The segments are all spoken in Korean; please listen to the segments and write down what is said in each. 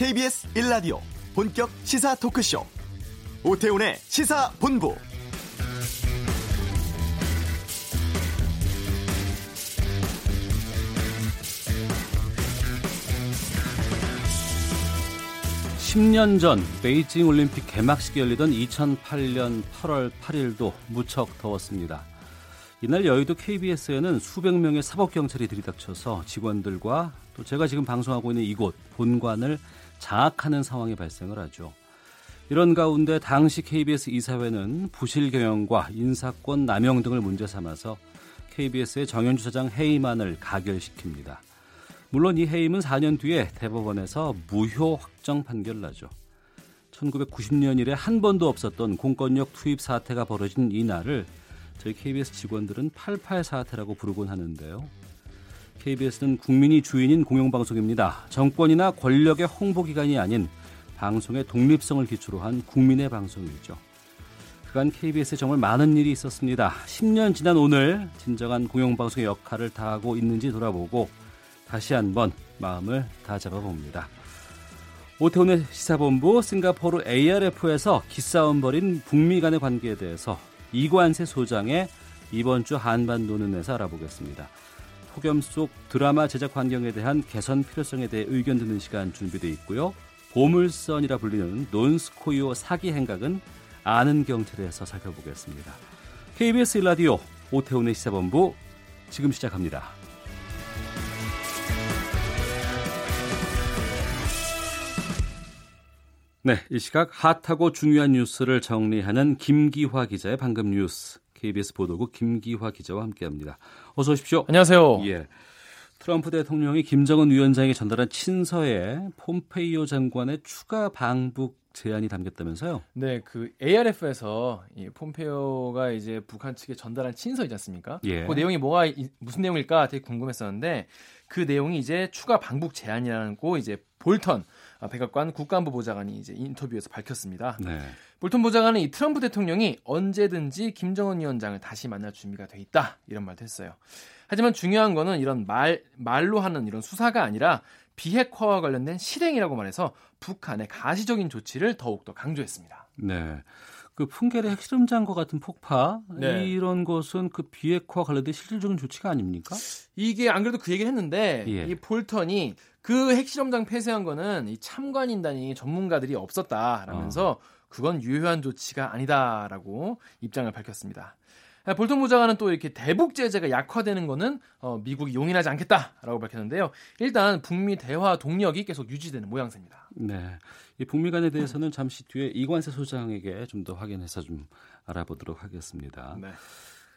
KBS 1라디오 본격 시사 토크쇼 오태훈의 시사본부 (10년) 전 베이징 올림픽 개막식이 열리던 (2008년 8월 8일도) 무척 더웠습니다. 이날 여의도 KBS에는 수백 명의 사법 경찰이 들이닥쳐서 직원들과 또 제가 지금 방송하고 있는 이곳 본관을 장악하는 상황이 발생을 하죠. 이런 가운데 당시 KBS 이사회는 부실 경영과 인사권 남용 등을 문제 삼아서 KBS의 정현주 사장 해임안을 가결시킵니다. 물론 이 해임은 4년 뒤에 대법원에서 무효 확정 판결 나죠. 1990년 이래 한 번도 없었던 공권력 투입 사태가 벌어진 이날을 저희 KBS 직원들은 88 사태라고 부르곤 하는데요. KBS는 국민이 주인인 공영방송입니다. 정권이나 권력의 홍보기관이 아닌 방송의 독립성을 기초로 한 국민의 방송이죠. 그간 KBS에 정말 많은 일이 있었습니다. 10년 지난 오늘 진정한 공영방송의 역할을 다하고 있는지 돌아보고 다시 한번 마음을 다잡아 봅니다. 오태훈의 시사본부 싱가포르 ARF에서 기싸움 벌인 북미 간의 관계에 대해서 이관세 소장의 이번 주 한반도 눈에서 알아보겠습니다. 폭염 속 드라마 제작 환경에 대한 개선 필요성에 대해 의견 듣는 시간 준비되어 있고요. 보물선이라 불리는 논스코이오 사기 행각은 아는 경찰에서 살펴보겠습니다. KBS 라디오 오태훈의 시사본부 지금 시작합니다. 네, 이 시각 핫하고 중요한 뉴스를 정리하는 김기화 기자의 방금 뉴스 KBS 보도국 김기화 기자와 함께합니다. 어서 오십시오. 안녕하세요. 예. 트럼프 대통령이 김정은 위원장에게 전달한 친서에 폼페이오 장관의 추가 방북 제안이 담겼다면서요? 네, 그 ARF에서 이 폼페이오가 이제 북한 측에 전달한 친서이지 않습니까? 예. 그 내용이 뭐가 무슨 내용일까 되게 궁금했었는데 그 내용이 이제 추가 방북 제안이라는 거 이제 볼턴 백악관 국가안보 보좌관이 이제 인터뷰에서 밝혔습니다. 네. 볼턴 보좌관은 이 트럼프 대통령이 언제든지 김정은 위원장을 다시 만날 준비가 돼 있다 이런 말도 했어요. 하지만 중요한 거는 이런 말 말로 하는 이런 수사가 아니라 비핵화와 관련된 실행이라고 말해서 북한의 가시적인 조치를 더욱더 강조했습니다. 네. 그 풍계리 핵실험장과 같은 폭파 네. 이런 것은 그 비핵화 관련된 실질적인 조치가 아닙니까? 이게 안 그래도 그 얘기를 했는데 예. 이 볼턴이 그 핵실험장 폐쇄한 거는 이 참관인단이 전문가들이 없었다라면서 어. 그건 유효한 조치가 아니다라고 입장을 밝혔습니다. 볼턴 보좌관은 또 이렇게 대북 제재가 약화되는 거는 어, 미국이 용인하지 않겠다라고 밝혔는데요. 일단 북미 대화 동력이 계속 유지되는 모양새입니다. 네. 이 북미 간에 대해서는 잠시 뒤에 이관세 소장에게 좀 더 확인해서 좀 알아보도록 하겠습니다. 네.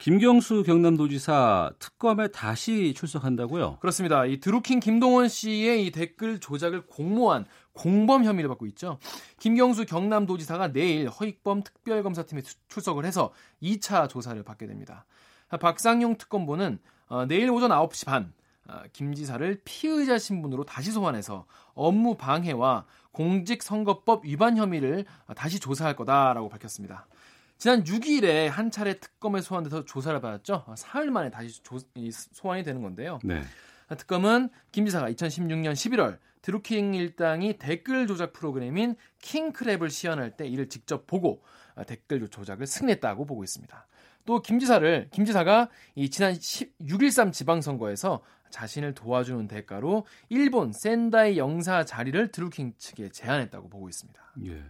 김경수 경남도지사 특검에 다시 출석한다고요? 그렇습니다. 이 드루킹 김동원 씨의 이 댓글 조작을 공모한 공범 혐의를 받고 있죠. 김경수 경남도지사가 내일 허익범 특별검사팀에 수- 출석을 해서 2차 조사를 받게 됩니다. 박상용 특검보는 어, 내일 오전 9시 반 어, 김 지사를 피의자 신분으로 다시 소환해서 업무 방해와 공직선거법 위반 혐의를 어, 다시 조사할 거다라고 밝혔습니다. 지난 6일에 한 차례 특검에 소환돼서 조사를 받았죠. 어, 사흘 만에 다시 조- 이 소환이 되는 건데요. 네. 특검은 김 지사가 2016년 11월 드루킹 일당이 댓글 조작 프로그램인 킹크랩을 시연할 때 이를 직접 보고 어, 댓글 조작을 승인했다고 보고 있습니다. 또 김 지사를 김 지사가 이 지난 6.13 지방선거에서 자신을 도와주는 대가로 일본 센다이 영사 자리를 드루킹 측에 제안했다고 보고 있습니다. 예.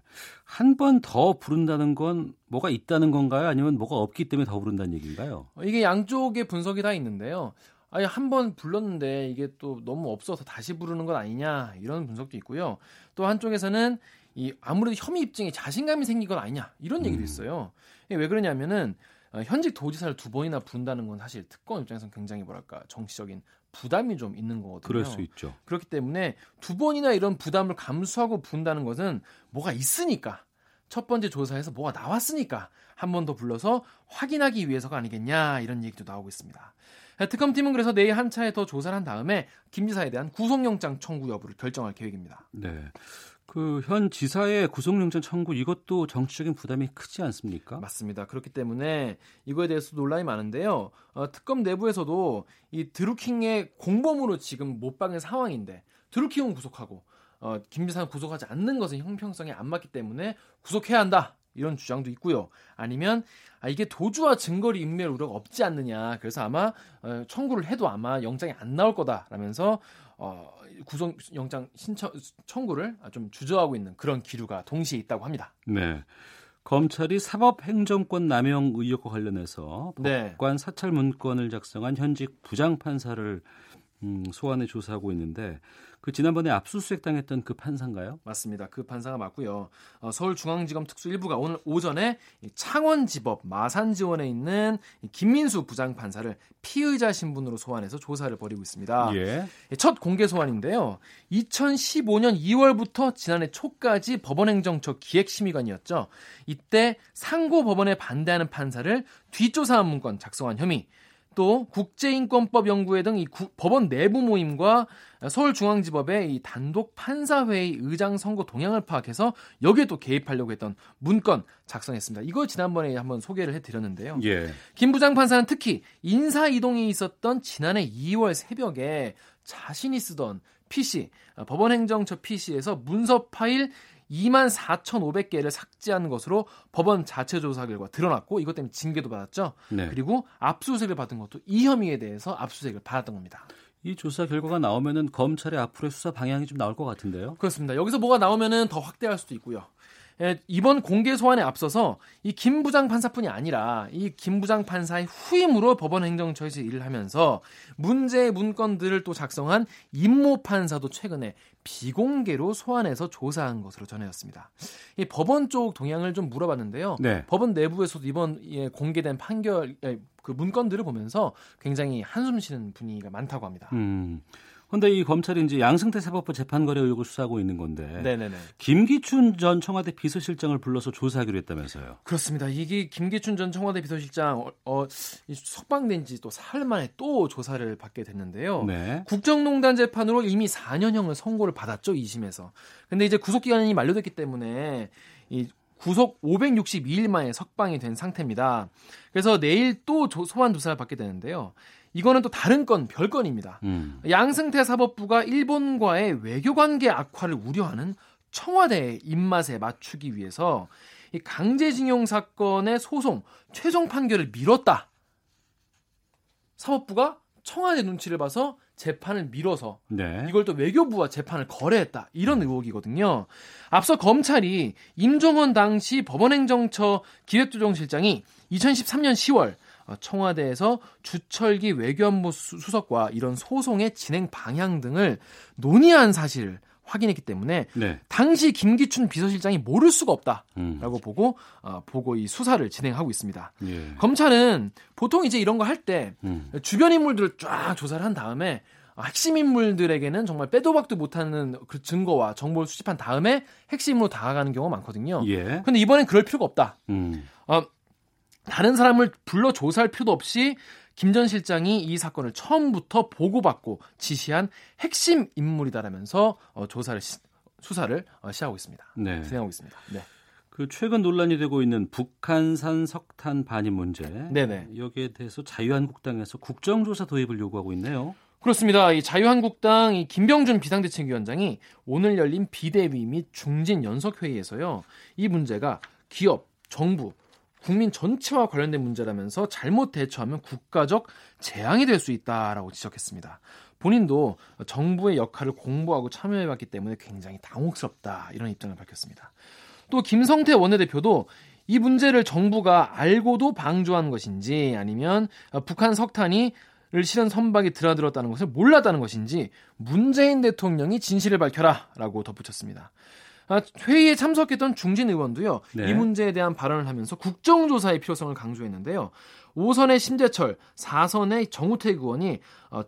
한 번 더 부른다는 건 뭐가 있다는 건가요? 아니면 뭐가 없기 때문에 더 부른다는 얘기인가요? 어, 이게 양쪽의 분석이 다 있는데요. 아니 한 번 불렀는데 이게 또 너무 없어서 다시 부르는 건 아니냐 이런 분석도 있고요. 또 한쪽에서는 이 아무래도 혐의 입증에 자신감이 생긴 건 아니냐 이런 얘기도 음. 있어요. 이게 왜 그러냐면은 어, 현직 도지사를 두 번이나 부른다는 건 사실 특검 입장에서는 굉장히 뭐랄까 정치적인 부담이 좀 있는 거거든요. 그럴 수 있죠. 그렇기 때문에 두 번이나 이런 부담을 감수하고 분다는 것은 뭐가 있으니까 첫 번째 조사에서 뭐가 나왔으니까 한 번 더 불러서 확인하기 위해서가 아니겠냐 이런 얘기도 나오고 있습니다. 특검팀은 그래서 내일 한 차례 더 조사를 한 다음에 김 지사에 대한 구속영장 청구 여부를 결정할 계획입니다. 네. 그 현 지사의 구속영장 청구 이것도 정치적인 부담이 크지 않습니까? 맞습니다. 그렇기 때문에 이거에 대해서 논란이 많은데요. 어, 특검 내부에서도 이 드루킹의 공범으로 지금 못 박은 상황인데 드루킹은 구속하고 어, 김 지사는 구속하지 않는 것은 형평성에 안 맞기 때문에 구속해야 한다. 이런 주장도 있고요. 아니면 아, 이게 도주와 증거리 인멸 우려가 없지 않느냐. 그래서 아마 어, 청구를 해도 아마 영장이 안 나올 거다라면서 어, 구속 영장 신청 청구를 좀 주저하고 있는 그런 기류가 동시에 있다고 합니다. 네. 검찰이 사법행정권 남용 의혹과 관련해서 네. 법관 사찰 문건을 작성한 현직 부장판사를 음, 소환해 조사하고 있는데 그 지난번에 압수수색 당했던 그 판사인가요? 맞습니다. 그 판사가 맞고요. 어, 서울중앙지검 특수 1부가 오늘 오전에 창원지법 마산지원에 있는 김민수 부장판사를 피의자 신분으로 소환해서 조사를 벌이고 있습니다. 예. 첫 공개 소환인데요. 2015년 2월부터 지난해 초까지 법원행정처 기획심의관이었죠. 이때 상고 법원에 반대하는 판사를 뒷조사한 문건 작성한 혐의, 또 국제인권법 연구회 등 이 법원 내부 모임과 서울중앙지법의 이 단독 판사회의 의장 선거 동향을 파악해서 여기에 또 개입하려고 했던 문건 작성했습니다. 이거 지난번에 한번 소개를 해드렸는데요. 예. 김 부장 판사는 특히 인사 이동이 있었던 지난해 2월 새벽에 자신이 쓰던 PC 법원 행정처 PC에서 문서 파일 2만 4,500개를 삭제한 것으로 법원 자체 조사 결과 드러났고 이것 때문에 징계도 받았죠. 네. 그리고 압수수색을 받은 것도 이 혐의에 대해서 압수수색을 받았던 겁니다. 이 조사 결과가 나오면은 검찰의 앞으로의 수사 방향이 좀 나올 것 같은데요. 그렇습니다. 여기서 뭐가 나오면은 더 확대할 수도 있고요. 예, 이번 공개 소환에 앞서서 이 김 부장 판사뿐이 아니라 이 김 부장 판사의 후임으로 법원 행정처에서 일을 하면서 문제의 문건들을 또 작성한 임모 판사도 최근에 비공개로 소환해서 조사한 것으로 전해졌습니다. 이 법원 쪽 동향을 좀 물어봤는데요. 네. 법원 내부에서도 이번 예, 공개된 판결 예, 그 문건들을 보면서 굉장히 한숨 쉬는 분위기가 많다고 합니다. 음. 근데 이 검찰이 이제 양승태 사법부 재판거래 의혹을 수사하고 있는 건데 네네네. 김기춘 전 청와대 비서실장을 불러서 조사하기로 했다면서요. 그렇습니다. 이게 김기춘 전 청와대 비서실장 어, 어 석방된 지 또 사흘 만에 또 조사를 받게 됐는데요. 네. 국정농단 재판으로 이미 4년형을 선고를 받았죠. 2심에서. 근데 이제 구속 기간이 만료됐기 때문에 이 구속 562일 만에 석방이 된 상태입니다. 그래서 내일 또 소환 조사를 받게 되는데요. 이거는 또 다른 건 별건입니다. 음. 양승태 사법부가 일본과의 외교 관계 악화를 우려하는 청와대의 입맛에 맞추기 위해서 이 강제징용 사건의 소송 최종 판결을 미뤘다. 사법부가 청와대 눈치를 봐서 재판을 미뤄서 네. 이걸 또 외교부와 재판을 거래했다 이런 의혹이거든요. 앞서 검찰이 임종원 당시 법원행정처 기획조정실장이 2013년 10월 어, 청와대에서 주철기 외교안보 수석과 이런 소송의 진행 방향 등을 논의한 사실을 확인했기 때문에 네. 당시 김기춘 비서실장이 모를 수가 없다라고 음. 보고 어, 보고 이 수사를 진행하고 있습니다. 예. 검찰은 보통 이제 이런 거 할때 음. 주변 인물들을 쫙 조사를 한 다음에 핵심 인물들에게는 정말 빼도 박도 못하는 그 증거와 정보를 수집한 다음에 핵심으로 다가가는 경우가 많거든요. 예. 근데 이번엔 그럴 필요가 없다. 음. 어, 다른 사람을 불러 조사할 필요도 없이 김 전 실장이 이 사건을 처음부터 보고받고 지시한 핵심 인물이다라면서 어, 조사를 시, 수사를 어, 시하고 있습니다. 네. 진행하고 있습니다. 네. 그 최근 논란이 되고 있는 북한산 석탄 반입 문제. 네네. 여기에 대해서 자유한국당에서 국정조사 도입을 요구하고 있네요. 그렇습니다. 이 자유한국당 이 김병준 비상대책위원장이 오늘 열린 비대위 및 중진 연석회의에서요. 이 문제가 기업, 정부, 국민 전체와 관련된 문제라면서 잘못 대처하면 국가적 재앙이 될 수 있다라고 지적했습니다. 본인도 정부의 역할을 공부하고 참여해봤기 때문에 굉장히 당혹스럽다 이런 입장을 밝혔습니다. 또 김성태 원내대표도 이 문제를 정부가 알고도 방조한 것인지 아니면 북한 석탄이 를 실은 선박이 드나들었다는 것을 몰랐다는 것인지 문재인 대통령이 진실을 밝혀라라고 덧붙였습니다. 아, 회의에 참석했던 중진 의원도요. 네. 이 문제에 대한 발언을 하면서 국정조사의 필요성을 강조했는데요. 5선의 심재철, 4선의 정우택 의원이 어,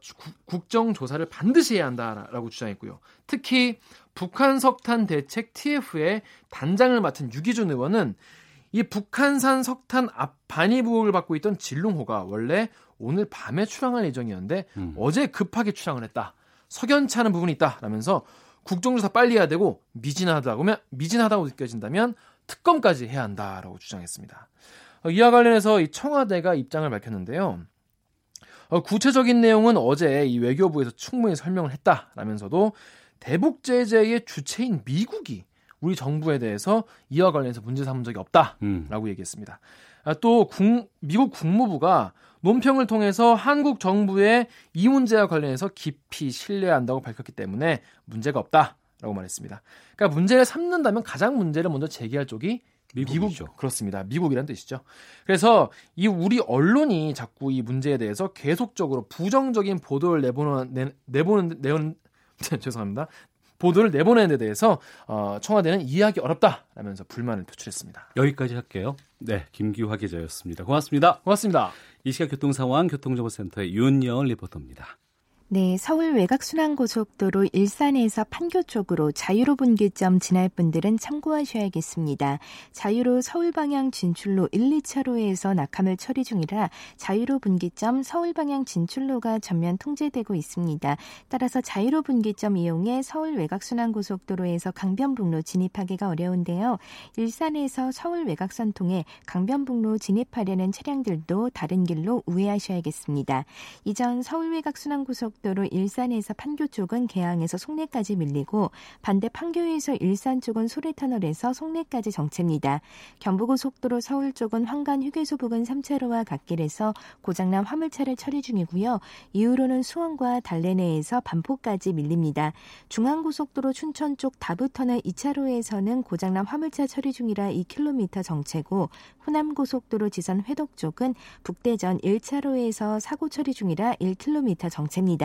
국정조사를 반드시 해야 한다라고 주장했고요. 특히 북한 석탄 대책 TF의 단장을 맡은 유기준 의원은 이 북한산 석탄 앞 반입 의혹을 받고 있던 진롱호가 원래 오늘 밤에 출항할 예정이었는데 음. 어제 급하게 출항을 했다. 석연치 않은 부분이 있다라면서 국정조사 빨리 해야 되고 미진하다고 미진하다고 느껴진다면 특검까지 해야 한다라고 주장했습니다. 어, 이와 관련해서 이 청와대가 입장을 밝혔는데요. 어, 구체적인 내용은 어제 이 외교부에서 충분히 설명을 했다라면서도 대북 제재의 주체인 미국이 우리 정부에 대해서 이와 관련해서 문제 삼은 적이 없다라고 음. 얘기했습니다. 아, 또 국, 미국 국무부가 논평을 통해서 한국 정부의 이 문제와 관련해서 깊이 신뢰한다고 밝혔기 때문에 문제가 없다라고 말했습니다. 그러니까 문제를 삼는다면 가장 문제를 먼저 제기할 쪽이 미국이죠. 미국, 그렇습니다. 미국이란 뜻이죠. 그래서 이 우리 언론이 자꾸 이 문제에 대해서 계속적으로 부정적인 보도를 내보는 내, 내보는 내는 죄송합니다. 보도를 내보내는 데 대해서 어, 청와대는 이해하기 어렵다라면서 불만을 표출했습니다. 여기까지 할게요. 네, 김기화 기자였습니다. 고맙습니다. 고맙습니다. 이 시각 교통 상황 교통정보센터의 윤여은 리포터입니다. 네, 서울 외곽순환고속도로 일산에서 판교 쪽으로 자유로 분기점 지날 분들은 참고하셔야겠습니다. 자유로 서울 방향 진출로 1, 2차로에서 낙하물 처리 중이라 자유로 분기점 서울 방향 진출로가 전면 통제되고 있습니다. 따라서 자유로 분기점 이용해 서울 외곽순환고속도로에서 강변북로 진입하기가 어려운데요. 일산에서 서울 외곽선 통해 강변북로 진입하려는 차량들도 다른 길로 우회하셔야겠습니다. 이전 서울 외곽순환고속 고속도로 일산에서 판교 쪽은 개항에서 송내까지 밀리고 반대 판교에서 일산 쪽은 소래터널에서 송내까지 정체입니다. 경부고속도로 서울 쪽은 황간 휴게소 부근 3차로와 갓길에서 고장난 화물차를 처리 중이고요. 이후로는 수원과 달래내에서 반포까지 밀립니다. 중앙고속도로 춘천 쪽 다부터널 2차로에서는 고장난 화물차 처리 중이라 2km 정체고 호남고속도로 지선 회덕 쪽은 북대전 1차로에서 사고 처리 중이라 1km 정체입니다.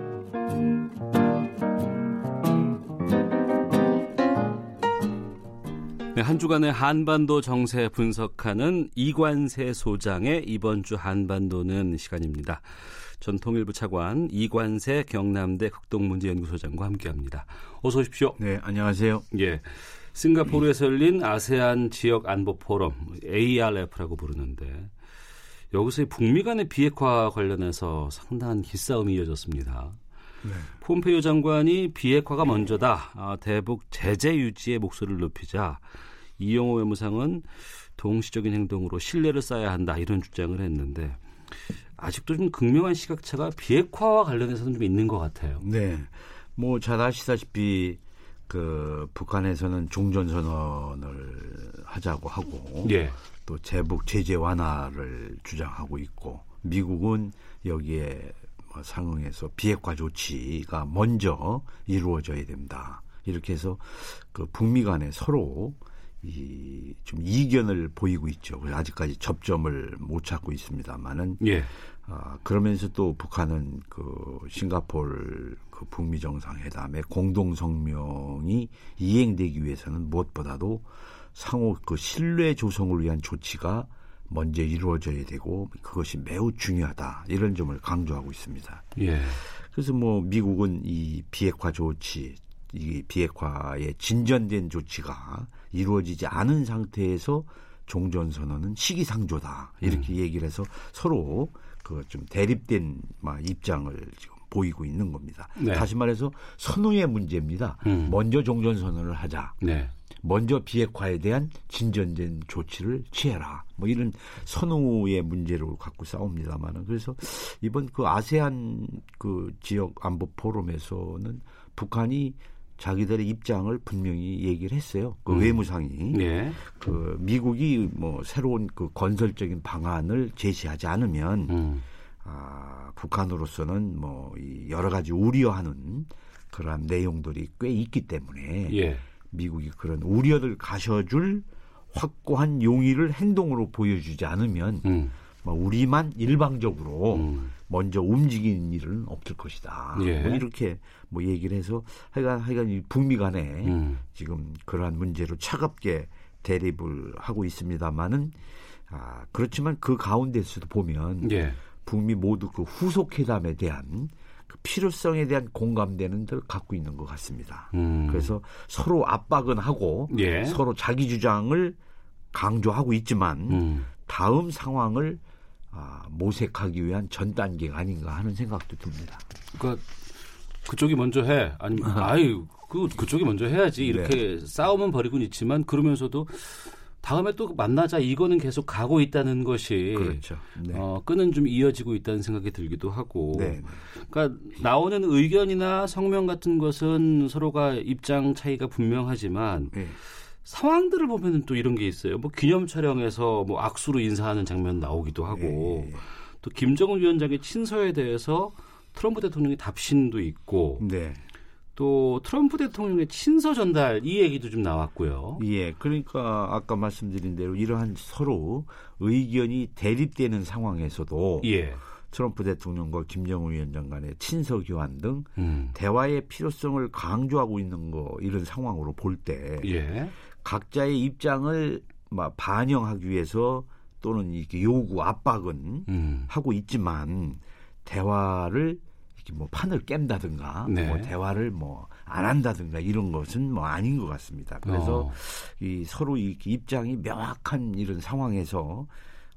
네, 한 주간의 한반도 정세 분석하는 이관세 소장의 이번 주 한반도는 시간입니다. 전 통일부 차관 이관세 경남대 극동문제연구소장과 함께합니다. 어서 오십시오. 네, 안녕하세요. 예. 싱가포르에서 열린 아세안 지역 안보 포럼 ARF라고 부르는데 여기서 북미 간의 비핵화 관련해서 상당한 기싸움이 이어졌습니다. 네. 폼페이오 장관이 비핵화가 먼저다. 아, 대북 제재 유지의 목소리를 높이자 이영호 외무상은 동시적인 행동으로 신뢰를 쌓아야 한다 이런 주장을 했는데 아직도 좀 극명한 시각차가 비핵화와 관련해서는 좀 있는 것 같아요. 네, 뭐 잘 아시다시피 그 북한에서는 종전 선언을 하자고 하고 예. 또 제북 제재 완화를 주장하고 있고 미국은 여기에 뭐 상응해서 비핵화 조치가 먼저 이루어져야 된다. 이렇게 해서 그 북미 간에 서로 이 좀 이견을 보이고 있죠. 그래서 아직까지 접점을 못 찾고 있습니다만은 예. 아, 그러면서 또 북한은 그 싱가폴 그 북미 정상회담의 공동 성명이 이행되기 위해서는 무엇보다도 상호 그 신뢰 조성을 위한 조치가 먼저 이루어져야 되고 그것이 매우 중요하다 이런 점을 강조하고 있습니다. 예. 그래서 뭐 미국은 이 비핵화 조치, 이 비핵화의 진전된 조치가 이루어지지 않은 상태에서 종전 선언은 시기상조다 이렇게 음. 얘기를 해서 서로 그 좀 대립된 막 입장을 보이고 있는 겁니다. 네. 다시 말해서 선후의 문제입니다. 음. 먼저 종전 선언을 하자. 네. 먼저 비핵화에 대한 진전된 조치를 취해라. 뭐 이런 선후의 문제를 갖고 싸웁니다만은 그래서 이번 그 아세안 그 지역 안보 포럼에서는 북한이 자기들의 입장을 분명히 얘기를 했어요. 그 음. 외무상이 네. 그 미국이 뭐 새로운 그 건설적인 방안을 제시하지 않으면 음. 아, 북한으로서는 뭐 이 여러 가지 우려하는 그러한 내용들이 꽤 있기 때문에 예. 미국이 그런 우려를 가셔줄 확고한 용의를 행동으로 보여주지 않으면 음. 뭐 우리만 일방적으로 음. 먼저 움직이는 일은 없을 것이다. 예. 뭐 이렇게 뭐 얘기를 해서 하여간 하여간 이 북미 간에 음. 지금 그러한 문제로 차갑게 대립을 하고 있습니다만은 아 그렇지만 그 가운데서도 보면 예. 북미 모두 그 후속 회담에 대한 그 필요성에 대한 공감대는 늘 갖고 있는 것 같습니다. 음. 그래서 서로 압박은 하고 예. 서로 자기 주장을 강조하고 있지만 음. 다음 상황을 아, 모색하기 위한 전 단계가 아닌가 하는 생각도 듭니다. 그러니까 그쪽이 먼저 해. 아니면 아유 그 그쪽이 먼저 해야지. 이렇게 네. 싸움은 벌이곤 있지만 그러면서도 다음에 또 만나자 이거는 계속 가고 있다는 것이 그렇죠. 네. 어, 끈은 좀 이어지고 있다는 생각이 들기도 하고 네. 그러니까 나오는 의견이나 성명 같은 것은 서로가 입장 차이가 분명하지만 네. 상황들을 보면은 또 이런 게 있어요. 뭐 기념 촬영에서 뭐 악수로 인사하는 장면 나오기도 하고 네. 또 김정은 위원장의 친서에 대해서 트럼프 대통령의 답신도 있고 네. 또 트럼프 대통령의 친서 전달 이 얘기도 좀 나왔고요. 예, 그러니까 아까 말씀드린 대로 이러한 서로 의견이 대립되는 상황에서도 예. 트럼프 대통령과 김정은 위원장 간의 친서 교환 등 음. 대화의 필요성을 강조하고 있는 거 이런 상황으로 볼때 예. 각자의 입장을 막 반영하기 위해서 또는 이렇게 요구 압박은 음. 하고 있지만 대화를 뭐 판을 깬다든가 네. 뭐 대화를 뭐 안 한다든가 이런 것은 뭐 아닌 것 같습니다. 그래서 어. 이 서로 이 입장이 명확한 이런 상황에서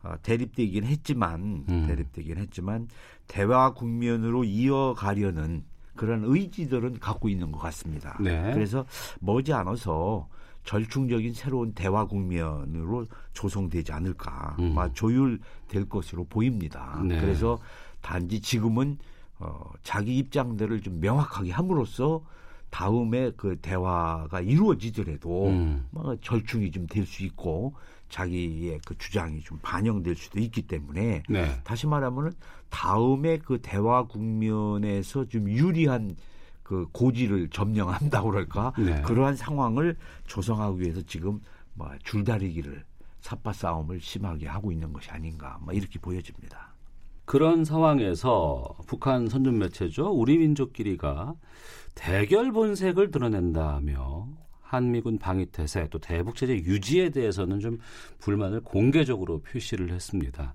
어, 대립되긴 했지만 음. 대립되긴 했지만 대화 국면으로 이어가려는 그런 의지들은 갖고 있는 것 같습니다. 네. 그래서 머지않아서 절충적인 새로운 대화 국면으로 조성되지 않을까, 음. 조율될 것으로 보입니다. 네. 그래서 단지 지금은 어, 자기 입장들을 좀 명확하게 함으로써 다음에 그 대화가 이루어지더라도 음. 뭐 절충이 좀 될 수 있고 자기의 그 주장이 좀 반영될 수도 있기 때문에 네. 다시 말하면은 다음에 그 대화 국면에서 좀 유리한 그 고지를 점령한다고 그럴까 네. 그러한 상황을 조성하기 위해서 지금 뭐 줄다리기를 삿바 싸움을 심하게 하고 있는 것이 아닌가 뭐 이렇게 보여집니다. 그런 상황에서 북한 선전 매체죠. 우리 민족끼리가 대결 본색을 드러낸다며 한미군 방위 태세 또 대북 체제 유지에 대해서는 좀 불만을 공개적으로 표시를 했습니다.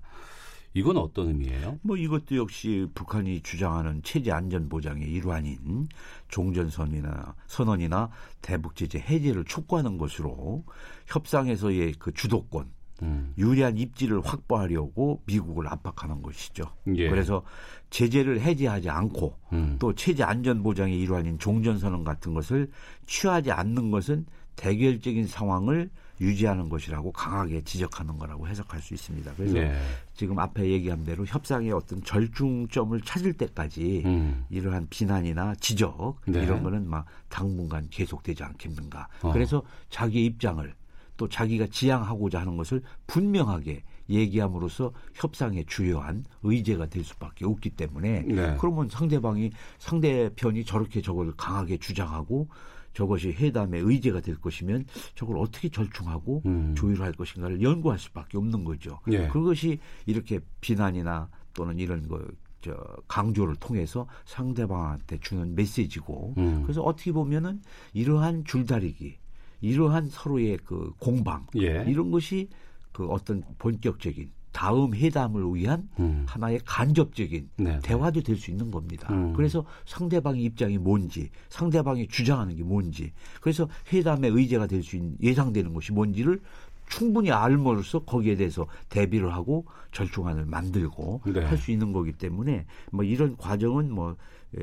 이건 어떤 의미예요? 뭐 이것도 역시 북한이 주장하는 체제 안전 보장의 일환인 종전선이나 선언이나 대북 제재 해제를 촉구하는 것으로 협상에서의 그 주도권 음. 유리한 입지를 확보하려고 미국을 압박하는 것이죠. 예. 그래서 제재를 해제하지 않고 음. 또 체제 안전 보장의 일환인 종전 선언 같은 것을 취하지 않는 것은 대결적인 상황을 유지하는 것이라고 강하게 지적하는 거라고 해석할 수 있습니다. 그래서 네. 지금 앞에 얘기한 대로 협상의 어떤 절충점을 찾을 때까지 음. 이러한 비난이나 지적 네. 이런 거는 막 당분간 계속되지 않겠는가. 어. 그래서 자기의 입장을 또 자기가 지향하고자 하는 것을 분명하게 얘기함으로써 협상의 주요한 의제가 될 수밖에 없기 때문에 네. 그러면 상대방이 상대편이 저렇게 저걸 강하게 주장하고 저것이 회담의 의제가 될 것이면 저걸 어떻게 절충하고 음. 조율할 것인가를 연구할 수밖에 없는 거죠. 예. 그것이 이렇게 비난이나 또는 이런 거 저 강조를 통해서 상대방한테 주는 메시지고 음. 그래서 어떻게 보면은 이러한 줄다리기 이러한 서로의 그 공방 예. 이런 것이 그 어떤 본격적인 다음 회담을 위한 음. 하나의 간접적인 네, 네. 대화도 될 수 있는 겁니다. 음. 그래서 상대방의 입장이 뭔지, 상대방이 주장하는 게 뭔지, 그래서 회담의 의제가 될 수 있는 예상되는 것이 뭔지를 충분히 알므로써 거기에 대해서 대비를 하고 절충안을 만들고 네. 할수 있는 거기 때문에 뭐 이런 과정은 뭐 에,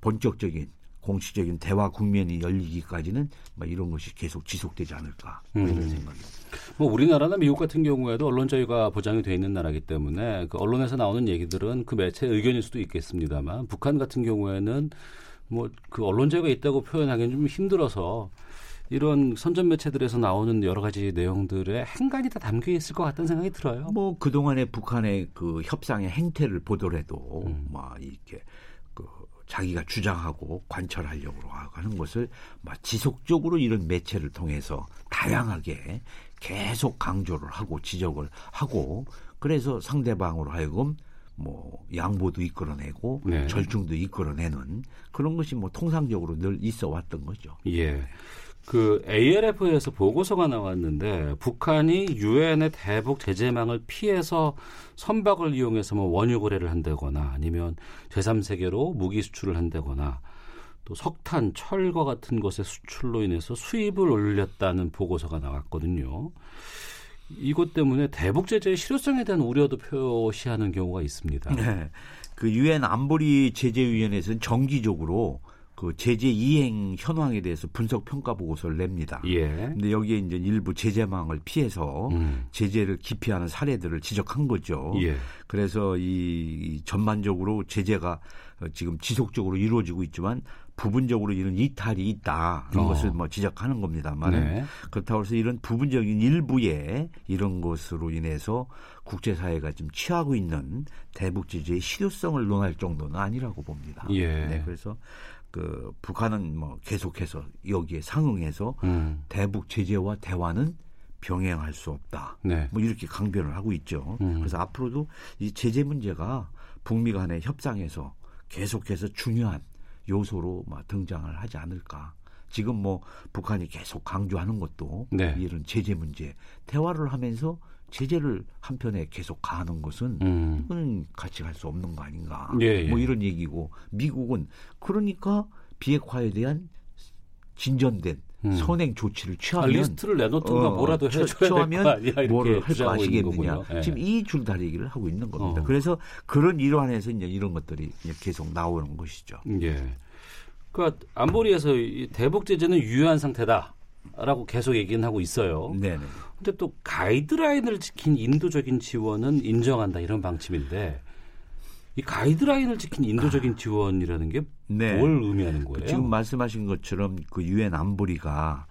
본격적인 공식적인 대화 국면이 열리기까지는 뭐 이런 것이 계속 지속되지 않을까 뭐 이런 음. 생각입니다. 뭐 우리나라나 미국 같은 경우에도 언론 자유가 보장이 돼 있는 나라기 때문에 그 언론에서 나오는 얘기들은 그 매체의 의견일 수도 있겠습니다만 북한 같은 경우에는 뭐 그 언론 자유가 있다고 표현하기는 좀 힘들어서 이런 선전 매체들에서 나오는 여러 가지 내용들의 행간이 다 담겨 있을 것 같다는 생각이 들어요. 뭐 그동안의 북한의 그 협상의 행태를 보더라도 음. 뭐 이렇게 자기가 주장하고 관철하려고 하는 것을 지속적으로 이런 매체를 통해서 다양하게 계속 강조를 하고 지적을 하고 그래서 상대방으로 하여금 뭐 양보도 이끌어내고 네. 절충도 이끌어내는 그런 것이 뭐 통상적으로 늘 있어 왔던 거죠. 예. 그 ALF에서 보고서가 나왔는데 북한이 유엔의 대북 제재망을 피해서 선박을 이용해서 뭐 원유 거래를 한다거나 아니면 제3세계로 무기 수출을 한다거나 또 석탄, 철과 같은 것의 수출로 인해서 수입을 올렸다는 보고서가 나왔거든요. 이것 때문에 대북 제재의 실효성에 대한 우려도 표시하는 경우가 있습니다. 네. 그 유엔 안보리 제재위원회에서는 정기적으로 그 제재 이행 현황에 대해서 분석 평가 보고서를 냅니다. 예. 근데 여기에 이제 일부 제재망을 피해서 음. 제재를 기피하는 사례들을 지적한 거죠. 예. 그래서 이 전반적으로 제재가 지금 지속적으로 이루어지고 있지만 부분적으로 이런 이탈이 있다 이런 어. 것을 뭐 지적하는 겁니다만 네. 그렇다고 해서 이런 부분적인 일부의 이런 것으로 인해서 국제사회가 지금 취하고 있는 대북 제재의 실효성을 논할 정도는 아니라고 봅니다. 예. 네, 그래서 그 북한은 뭐 계속해서 여기에 상응해서 음. 대북 제재와 대화는 병행할 수 없다. 네. 뭐 이렇게 강변을 하고 있죠. 음. 그래서 앞으로도 이 제재 문제가 북미 간의 협상에서 계속해서 중요한 요소로 막 등장을 하지 않을까. 지금 뭐 북한이 계속 강조하는 것도 네. 이런 제재 문제 대화를 하면서 제재를 한편에 계속 가하는 것은 음. 이거는 같이 갈 수 없는 거 아닌가. 예, 예. 뭐 이런 얘기고 미국은 그러니까 비핵화에 대한 진전된 음. 선행 조치를 취하면 아, 리스트를 내놓든가 어, 뭐라도 해줘야 하면 뭐를 할거 아시겠느냐. 예. 지금 이 줄다리기를 하고 있는 겁니다. 어. 그래서 그런 일환에서 이제 이런 것들이 계속 나오는 것이죠. 예. 그러니까 안보리에서 대북 제재는 유효한 상태다. 라고 계속 얘기는 하고 있어요. 네. 근데 또 가이드라인을 지킨 인도적인 지원은 인정한다 이런 방침인데 이 가이드라인을 지킨 인도적인 아. 지원이라는 게뭘 네. 의미하는 거예요? 지금 말씀하신 것처럼 그 유엔 안보리가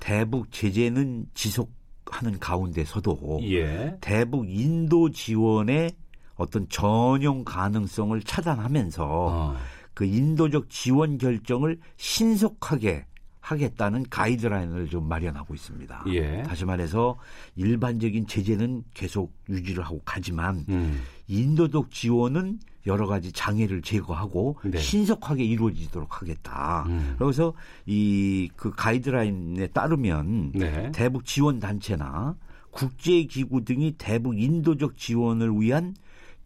대북 제재는 지속하는 가운데서도 예. 대북 인도 지원의 어떤 전용 가능성을 차단하면서 어. 그 인도적 지원 결정을 신속하게 하겠다는 가이드라인을 좀 마련하고 있습니다. 예. 다시 말해서 일반적인 제재는 계속 유지를 하고 가지만 음. 인도적 지원은 여러 가지 장애를 제거하고 네. 신속하게 이루어지도록 하겠다. 음. 그래서 이 그 가이드라인에 따르면 네. 대북 지원 단체나 국제 기구 등이 대북 인도적 지원을 위한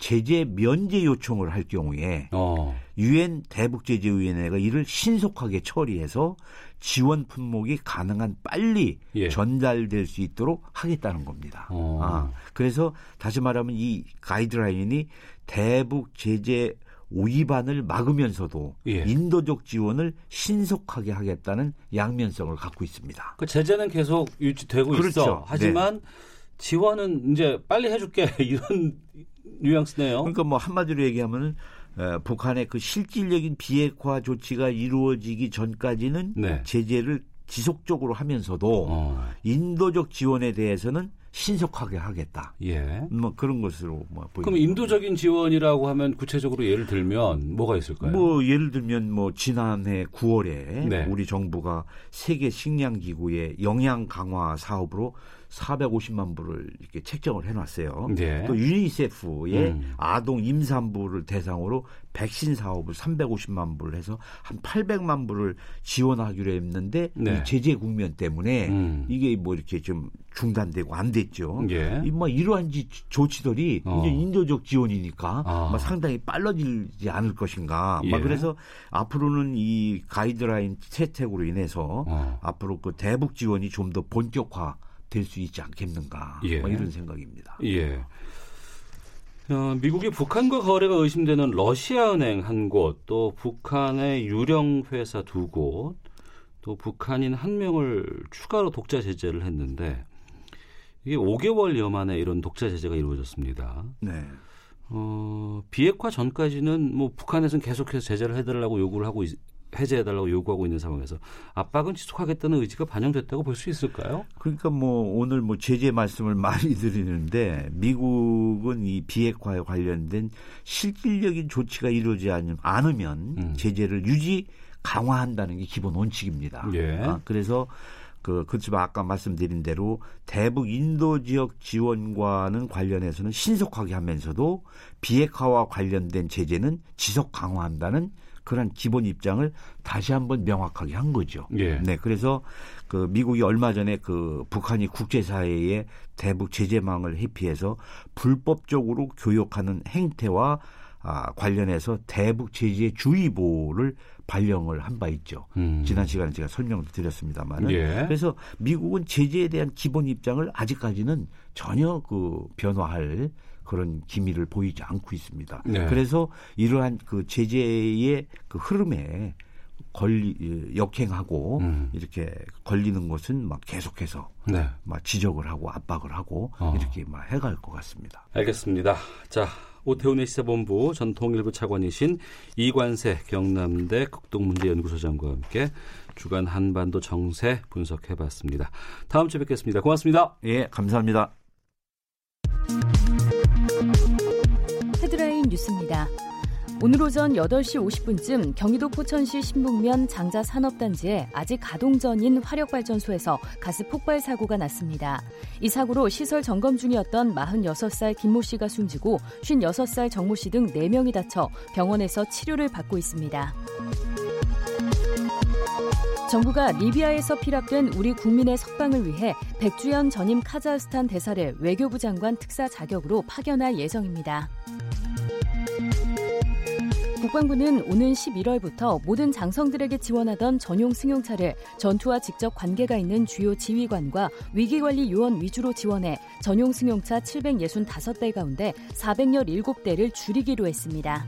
제재 면제 요청을 할 경우에 어. 유엔 어. 대북제재위원회가 이를 신속하게 처리해서 지원 품목이 가능한 빨리 예. 전달될 수 있도록 하겠다는 겁니다. 어. 아, 그래서 다시 말하면 이 가이드라인이 대북 제재 위반을 막으면서도 예. 인도적 지원을 신속하게 하겠다는 양면성을 갖고 있습니다. 그 제재는 계속 유지되고 그렇죠. 있어. 하지만 네. 지원은 이제 빨리 해줄게 이런 뉘앙스네요. 그러니까 뭐 한마디로 얘기하면은 어, 북한의 그 실질적인 비핵화 조치가 이루어지기 전까지는 네. 제재를 지속적으로 하면서도 어. 인도적 지원에 대해서는 신속하게 하겠다. 예. 뭐 그런 것으로 뭐 보입니다. 그럼 인도적인 지원이라고 하면 구체적으로 예를 들면 뭐가 있을까요? 뭐 예를 들면 뭐 지난해 9월에 네. 우리 정부가 세계 식량 기구의 영양 강화 사업으로 450만 불을 이렇게 책정을 해놨어요. 네. 또 유니세프의 음. 아동 임산부를 대상으로 백신 사업을 350만 불을 해서 한 800만 불을 지원하기로 했는데 네. 이 제재 국면 때문에 음. 이게 뭐 이렇게 좀 중단되고 안 됐죠. 예. 뭐 이러한 조치들이 어. 이제 인도적 지원이니까 아. 뭐 상당히 빨라지지 않을 것인가. 예. 그래서 앞으로는 이 가이드라인 채택으로 인해서 어. 앞으로 그 대북 지원이 좀 더 본격화 될 수 있지 않겠는가 예. 뭐 이런 생각입니다. 예. 어, 미국이 북한과 거래가 의심되는 러시아 은행 한 곳, 또 북한의 유령 회사 두 곳, 또 북한인 한 명을 추가로 독자 제재를 했는데 이게 5개월여 만에 이런 독자 제재가 이루어졌습니다. 네. 어, 비핵화 전까지는 뭐 북한에서는 계속해서 제재를 해달라고 요구를 하고 있, 해제해달라고 요구하고 있는 상황에서 압박은 지속하겠다는 의지가 반영됐다고 볼 수 있을까요? 그러니까 뭐 오늘 뭐 제재 말씀을 많이 드리는데 미국은 이 비핵화에 관련된 실질적인 조치가 이루어지지 않으면 음. 제재를 유지 강화한다는 게 기본 원칙입니다. 예. 아, 그래서 그 그렇지만 아까 말씀드린 대로 대북 인도 지역 지원과는 관련해서는 신속하게 하면서도 비핵화와 관련된 제재는 지속 강화한다는 그런 기본 입장을 다시 한번 명확하게 한 거죠. 예. 네, 그래서 그 미국이 얼마 전에 그 북한이 국제사회에 대북 제재망을 회피해서 불법적으로 교역하는 행태와 아, 관련해서 대북 제재 주의보를 발령을 한 바 있죠. 음. 지난 시간에 제가 설명을 드렸습니다만 예. 그래서 미국은 제재에 대한 기본 입장을 아직까지는 전혀 그 변화할 그런 기미를 보이지 않고 있습니다. 네. 그래서 이러한 그 제재의 그 흐름에 걸리 역행하고 음. 이렇게 걸리는 것은 막 계속해서 네. 막 지적을 하고 압박을 하고 어. 이렇게 막 해갈 것 같습니다. 알겠습니다. 자. 오태훈의 시사본부 전 통일부 차관이신 이관세 경남대 극동문제연구소장과 함께 주간 한반도 정세 분석해봤습니다. 다음 주에 뵙겠습니다. 고맙습니다. 예, 감사합니다. 뉴스입니다. 오늘 오전 8시 50분쯤 경기도 포천시 신북면 장자 산업단지에 아직 가동 전인 화력발전소에서 가스 폭발 사고가 났습니다. 이 사고로 시설 점검 중이었던 46살 김모 씨가 숨지고 56살 정모 씨 등 4명이 다쳐 병원에서 치료를 받고 있습니다. 정부가 리비아에서 피랍된 우리 국민의 석방을 위해 백주연 전임 카자흐스탄 대사를 외교부 장관 특사 자격으로 파견할 예정입니다. 국방부는 오는 11월부터 모든 장성들에게 지원하던 전용 승용차를 전투와 직접 관계가 있는 주요 지휘관과 위기관리 요원 위주로 지원해 전용 승용차 765대 가운데 417대를 줄이기로 했습니다.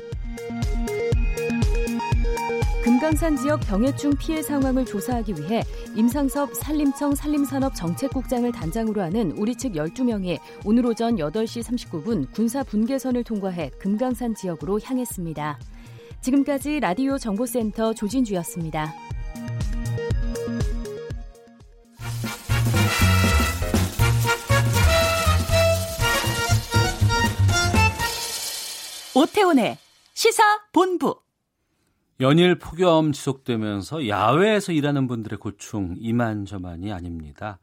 금강산 지역 병해충 피해 상황을 조사하기 위해 임상섭 산림청 산림산업 정책국장을 단장으로 하는 우리 측 12명이 오늘 오전 8시 39분 군사 분계선을 통과해 금강산 지역으로 향했습니다. 지금까지 라디오 정보센터 조진주였습니다. 오태훈의 시사 본부. 연일 폭염 지속되면서 야외에서 일하는 분들의 고충 이만저만이 아닙니다.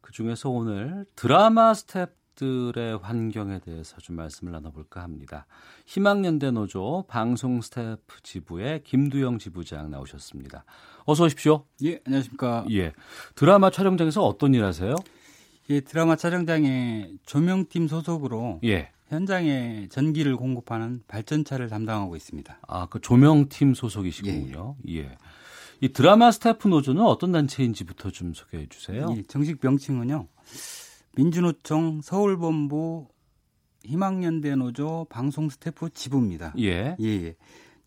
그 중에서 오늘 드라마 스태프들의 환경에 대해서 좀 말씀을 나눠볼까 합니다. 희망연대 노조 방송 스태프 지부의 김두영 지부장 나오셨습니다. 어서 오십시오. 예, 안녕하십니까. 예. 드라마 촬영장에서 어떤 일 하세요? 예, 드라마 촬영장에 조명팀 소속으로 예. 현장에 전기를 공급하는 발전차를 담당하고 있습니다. 아, 그 조명팀 소속이시군요. 예. 예. 이 드라마 스태프 노조는 어떤 단체인지부터 좀 소개해 주세요. 예, 정식 명칭은요. 민주노총 서울본부 희망연대 노조 방송 스태프 지부입니다. 예. 예, 예.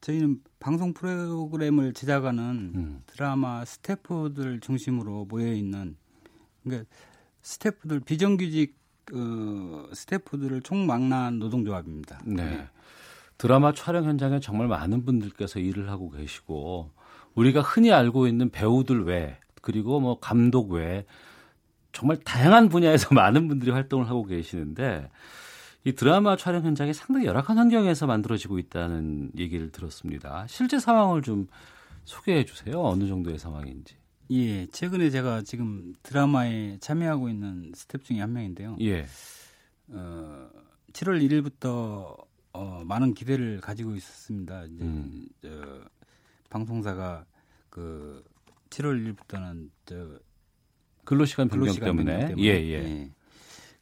저희는 방송 프로그램을 제작하는 음. 드라마 스태프들 중심으로 모여 있는 그러니까 스태프들 비정규직 어, 스태프들을 총망라한 노동조합입니다. 네. 네. 드라마 촬영 현장에 정말 많은 분들께서 일을 하고 계시고 우리가 흔히 알고 있는 배우들 외 그리고 뭐 감독 외 정말 다양한 분야에서 많은 분들이 활동을 하고 계시는데 이 드라마 촬영 현장이 상당히 열악한 환경에서 만들어지고 있다는 얘기를 들었습니다. 실제 상황을 좀 소개해 주세요. 어느 정도의 상황인지. 예, 최근에 제가 지금 드라마에 참여하고 있는 스텝 중에 한 명인데요. 예. 어, 7월 1일부터 어, 많은 기대를 가지고 있었습니다. 이제 음. 저, 방송사가 그 7월 1일부터는 저 근로시간 변경 때문에. 때문에. 예, 예, 예.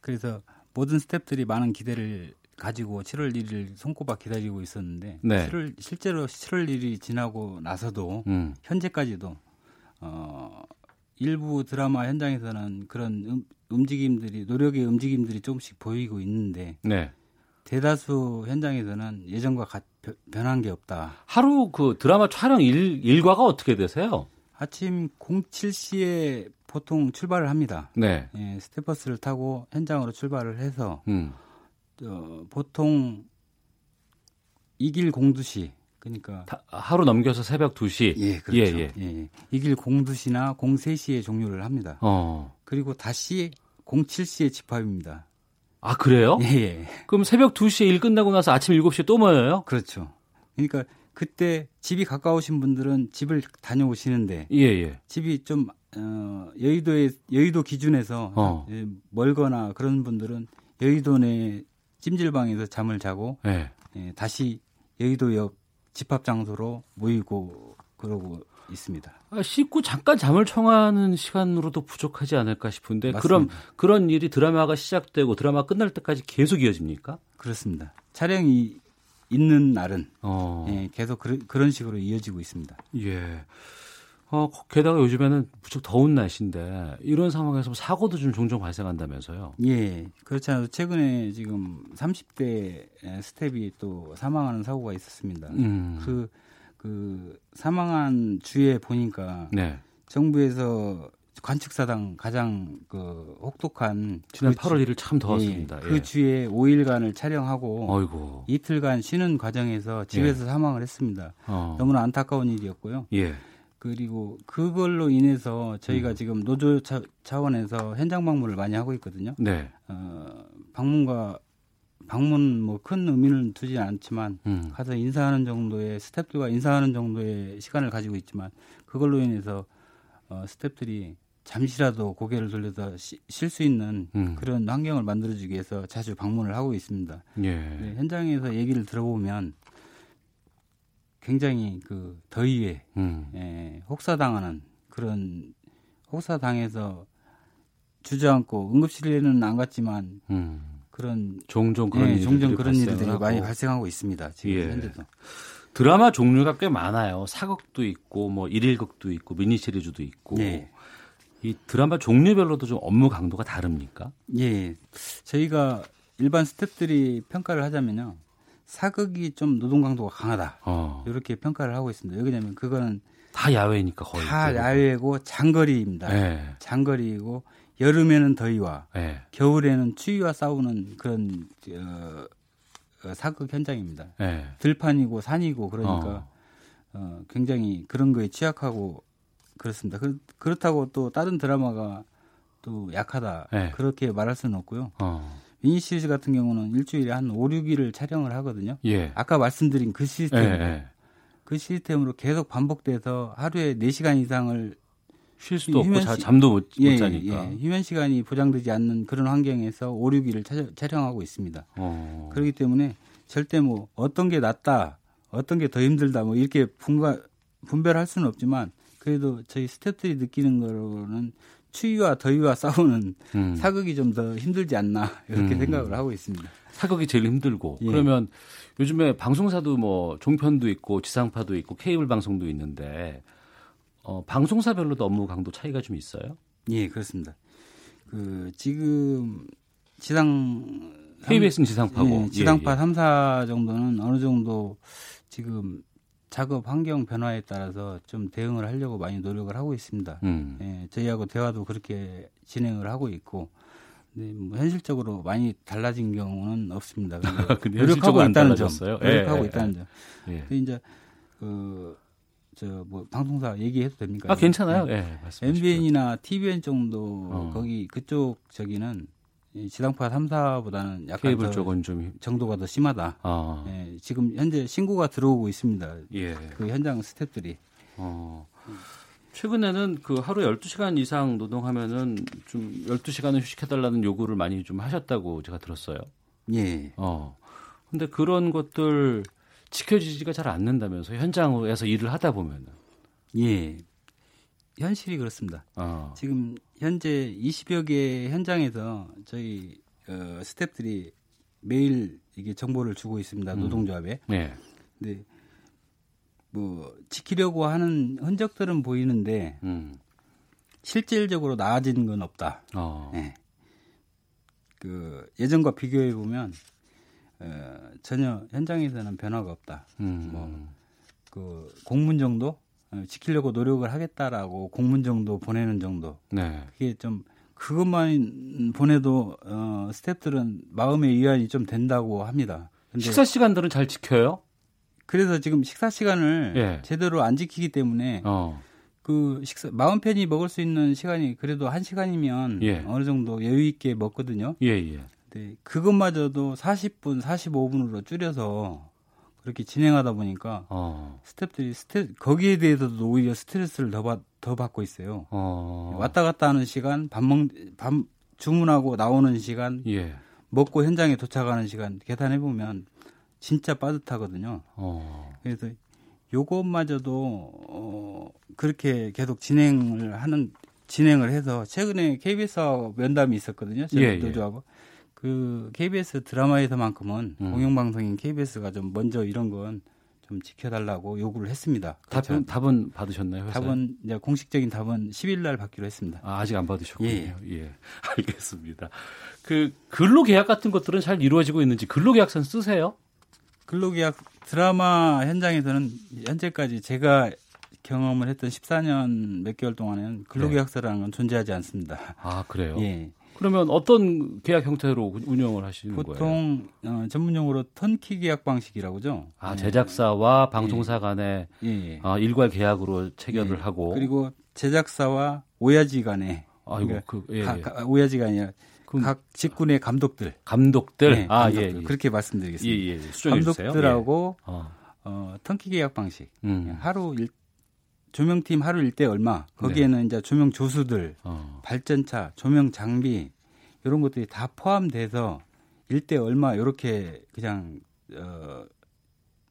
그래서 모든 스탭들이 많은 기대를 가지고 7월 1일 손꼽아 기다리고 있었는데 네. 7월 실제로 7월 1일이 지나고 나서도 음. 현재까지도 어 일부 드라마 현장에서는 그런 음, 움직임들이 노력의 움직임들이 조금씩 보이고 있는데 네. 대다수 현장에서는 예전과 같, 변한 게 없다. 하루 그 드라마 촬영 일, 일과가 어떻게 되세요? 아침 07시에 보통 출발을 합니다. 네. 예, 스태버스를 타고 현장으로 출발을 해서 음. 어, 보통 이길 공두시 그러니까 하루 넘겨서 새벽 2시. 예, 그렇죠. 예, 예. 예. 이길 공두시나 03시에 종료를 합니다. 어. 그리고 다시 07시에 집합입니다. 아, 그래요? 예, 예. 그럼 새벽 2시에 일 끝나고 나서 아침 7시에 또 모여요? 그렇죠. 그러니까 그때 집이 가까우신 분들은 집을 다녀오시는데 예, 예. 집이 좀 어, 여의도에 여의도 기준에서 어. 멀거나 그런 분들은 여의도 내 찜질방에서 잠을 자고 네. 예, 다시 여의도역 집합 장소로 모이고 그러고 있습니다. 아, 씻고 잠깐 잠을 청하는 시간으로도 부족하지 않을까 싶은데 맞습니다. 그럼 그런 일이 드라마가 시작되고 드라마 끝날 때까지 계속 이어집니까? 그렇습니다. 촬영이 있는 날은 어. 예, 계속 그, 그런 식으로 이어지고 있습니다. 예. 어, 게다가 요즘에는 무척 더운 날씨인데 이런 상황에서 사고도 좀 종종 발생한다면서요? 예. 그렇지 않아도 최근에 지금 30대 스텝이 또 사망하는 사고가 있었습니다. 음. 그, 그 사망한 주에 보니까 네. 정부에서 관측사당 가장 그 혹독한 지난 그 8월 1일 참 더웠습니다. 예, 그 예. 주에 5일간을 촬영하고 어이고. 이틀간 쉬는 과정에서 집에서 예. 사망을 했습니다. 어. 너무나 안타까운 일이었고요. 예. 그리고 그걸로 인해서 저희가 음. 지금 노조 차, 차원에서 현장 방문을 많이 하고 있거든요. 네. 어, 방문과 방문 뭐 큰 의미는 두지 않지만 음. 가서 인사하는 정도의 스탭들과 인사하는 정도의 시간을 가지고 있지만 그걸로 인해서 어, 스탭들이 잠시라도 고개를 돌려서 쉴 수 있는 음. 그런 환경을 만들어주기 위해서 자주 방문을 하고 있습니다. 예. 네, 현장에서 얘기를 들어보면 굉장히 그 더위에 음. 예, 혹사당하는 그런 혹사당해서 주저앉고 응급실에는 안 갔지만 음. 그런 종종 그런 예, 종종 그런 일들이 많이 발생하고 있습니다. 지금 예. 현재도. 드라마 종류가 꽤 많아요. 사극도 있고 뭐 일일극도 있고 미니 시리즈도 있고. 네. 이 드라마 종류별로도 좀 업무 강도가 다릅니까? 예. 저희가 일반 스탭들이 평가를 하자면요. 사극이 좀 노동 강도가 강하다. 어. 이렇게 평가를 하고 있습니다. 왜냐면 그거는 다 야외니까 거의 다 야외고 장거리입니다. 네. 장거리이고 여름에는 더위와 네. 겨울에는 추위와 싸우는 그런 어, 어 사극 현장입니다. 네. 들판이고 산이고 그러니까 어. 어, 굉장히 그런 거에 취약하고 그렇습니다. 그, 그렇다고 또 다른 드라마가 또 약하다 네. 그렇게 말할 수는 없고요. 어. 미니 시리즈 같은 경우는 일주일에 한 5, 6일을 촬영을 하거든요. 예. 아까 말씀드린 그 시스템, 예, 예. 그 시스템으로 계속 반복돼서 하루에 4시간 이상을 쉴 수도 없고 시, 잠도 못, 예, 못 자니까. 예, 휴면 시간이 보장되지 않는 그런 환경에서 5, 6일을 촬영하고 있습니다. 어. 그렇기 때문에 절대 뭐 어떤 게 낫다, 어떤 게 더 힘들다 뭐 이렇게 분가, 분별할 수는 없지만 그래도 저희 스태프들이 느끼는 거로는 추위와 더위와 싸우는 음. 사극이 좀 더 힘들지 않나 이렇게 음. 생각을 하고 있습니다. 사극이 제일 힘들고 예. 그러면 요즘에 방송사도 뭐 종편도 있고 지상파도 있고 케이블 방송도 있는데 어, 방송사별로도 업무 강도 차이가 좀 있어요? 예, 그렇습니다. 그 지금 지상 KBS는 지상파고 예, 지상파 예, 예. 3사 정도는 어느 정도 지금 작업 환경 변화에 따라서 좀 대응을 하려고 많이 노력을 하고 있습니다. 음. 예, 저희하고 대화도 그렇게 진행을 하고 있고, 네, 뭐 현실적으로 많이 달라진 경우는 없습니다. 노력하고 있다는 점, 노력하고 예, 있다는 점. 예. 근데 이제 그 저뭐 방송사 얘기해도 됩니까? 아 괜찮아요. 예, 네, MBN이나 TVN 정도 어. 거기 그쪽 저기는 지상파 3사보다는 약간 케이블 쪽은 좀 정도가 더 심하다. 아. 예, 지금 현재 신고가 들어오고 있습니다. 예. 그 현장 스태프들이. 어. 최근에는 그 하루 12시간 이상 노동하면은 좀 12시간을 휴식해달라는 요구를 많이 좀 하셨다고 제가 들었어요. 예. 어. 근데 그런 것들 지켜지지가 잘 않는다면서 현장에서 일을 하다 보면은. 예. 현실이 그렇습니다. 어. 지금 현재 20여 개 현장에서 저희 어, 스탭들이 매일 이게 정보를 주고 있습니다. 음. 노동조합에. 네. 근데 뭐 지키려고 하는 흔적들은 보이는데 음. 실질적으로 나아진 건 없다. 어. 네. 그 예전과 비교해 보면 어, 전혀 현장에서는 변화가 없다. 음. 뭐그 공문 정도 어, 지키려고 노력을 하겠다라고 공문 정도 보내는 정도. 네. 그게 좀 그것만 보내도 어 스탭들은 마음의 위안이 좀 된다고 합니다. 근데 식사 시간들은 잘 지켜요? 그래서 지금 식사 시간을 예. 제대로 안 지키기 때문에 어. 그 식사 마음 편히 먹을 수 있는 시간이 그래도 한 시간이면 예. 어느 정도 여유 있게 먹거든요. 예, 예. 네, 그것마저도 40분, 45분으로 줄여서 그렇게 진행하다 보니까 어. 스탭들이 스트 거기에 대해서도 오히려 스트레스를 더, 받, 더 받고 있어요. 어. 왔다 갔다 하는 시간, 밥 먹, 밥 주문하고 나오는 시간, 예. 먹고 현장에 도착하는 시간 계산해 보면 진짜 빠듯하거든요. 어. 그래서 요것마저도 어, 그렇게 계속 진행을 하는 진행을 해서 최근에 KBS와 면담이 있었거든요. 저희 예, 노조하고. 예. 그 KBS 드라마에서만큼은 음. 공영방송인 KBS가 좀 먼저 이런 건 좀 지켜달라고 요구를 했습니다. 답은 답은 받으셨나요? 회사에? 답은 이제 공식적인 답은 10일 날 받기로 했습니다. 아, 직 안 받으셨군요. 예. 예. 알겠습니다. 그 근로 계약 같은 것들은 잘 이루어지고 있는지 근로 계약서는 쓰세요? 근로 계약 드라마 현장에서는 현재까지 제가 경험을 했던 14년 몇 개월 동안에는 근로계약서라는 건 존재하지 않습니다. 아 그래요? 예. 그러면 어떤 계약 형태로 운영을 하시는 보통, 거예요? 보통 어, 전문용어로 턴키 계약 방식이라고죠. 아 제작사와 방송사 간의 예. 예. 어, 일괄 계약으로 체결을 예. 하고 그리고 제작사와 오야지 간에 아이고 그러니까 그 예, 가, 가, 오야지가 아니라 각 직군의 감독들 감독들 네, 아 감독들. 예, 예, 그렇게 말씀드리겠습니다. 예, 예. 감독들하고 어. 어, 턴키 계약 방식 음. 하루 일 조명팀 하루 일대 얼마 거기에는 네. 이제 조명 조수들 어. 발전차 조명 장비 이런 것들이 다 포함돼서 일대 얼마 이렇게 그냥 어,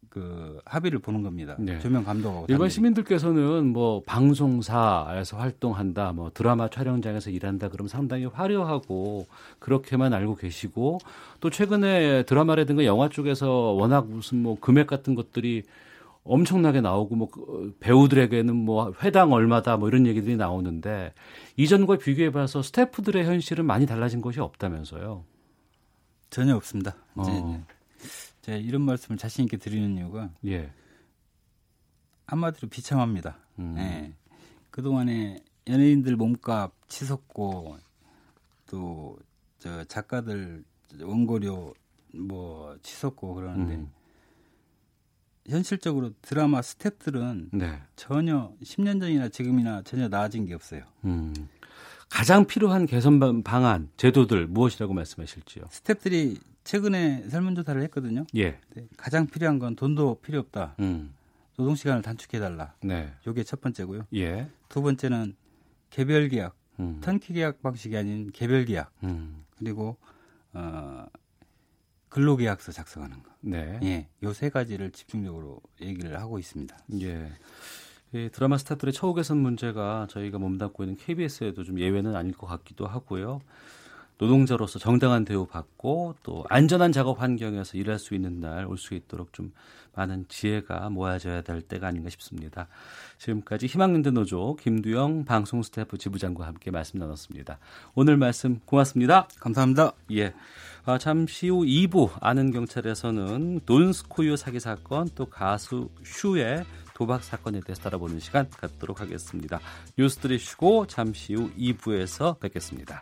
그 합의를 보는 겁니다. 네. 조명 감독하고 일반 단들이. 시민들께서는 뭐 방송사에서 활동한다, 뭐 드라마 촬영장에서 일한다, 그럼 상당히 화려하고 그렇게만 알고 계시고 또 최근에 드라마라든가 영화 쪽에서 워낙 무슨 뭐 금액 같은 것들이 엄청나게 나오고 뭐그 배우들에게는 뭐 회당 얼마다 뭐 이런 얘기들이 나오는데 이전과 비교해 봐서 스태프들의 현실은 많이 달라진 것이 없다면서요. 전혀 없습니다. 어. 이제 제가 이런 말씀을 자신 있게 드리는 이유가 예. 한마디로 비참합니다. 음. 네. 그동안에 연예인들 몸값 치솟고 또 저 작가들 원고료 뭐 치솟고 그러는데 음. 현실적으로 드라마 스탭들은 네. 전혀 10년 전이나 지금이나 전혀 나아진 게 없어요. 음. 가장 필요한 개선 방안, 제도들 무엇이라고 말씀하실지요? 스탭들이 최근에 설문조사를 했거든요. 예. 네, 가장 필요한 건 돈도 필요 없다. 음. 노동 시간을 단축해 달라. 네. 요게 첫 번째고요. 예. 두 번째는 개별 계약, 음. 턴키 계약 방식이 아닌 개별 계약. 음. 그리고 어 근로계약서 작성하는 거. 네. 예. 요 세 가지를 집중적으로 얘기를 하고 있습니다. 예. 이 드라마 스태프들의 처우 개선 문제가 저희가 몸담고 있는 KBS에도 좀 예외는 아닐 것 같기도 하고요. 노동자로서 정당한 대우 받고 또 안전한 작업 환경에서 일할 수 있는 날 올 수 있도록 좀 많은 지혜가 모아져야 될 때가 아닌가 싶습니다. 지금까지 희망연대 노조 김두영 방송 스태프 지부장과 함께 말씀 나눴습니다. 오늘 말씀 고맙습니다. 감사합니다. 예. 아, 잠시 후 2부 아는 경찰에서는 돈스코이호 사기 사건 또 가수 슈의 도박 사건에 대해서 알아보는 시간 갖도록 하겠습니다. 뉴스들이 쉬고 잠시 후 2부에서 뵙겠습니다.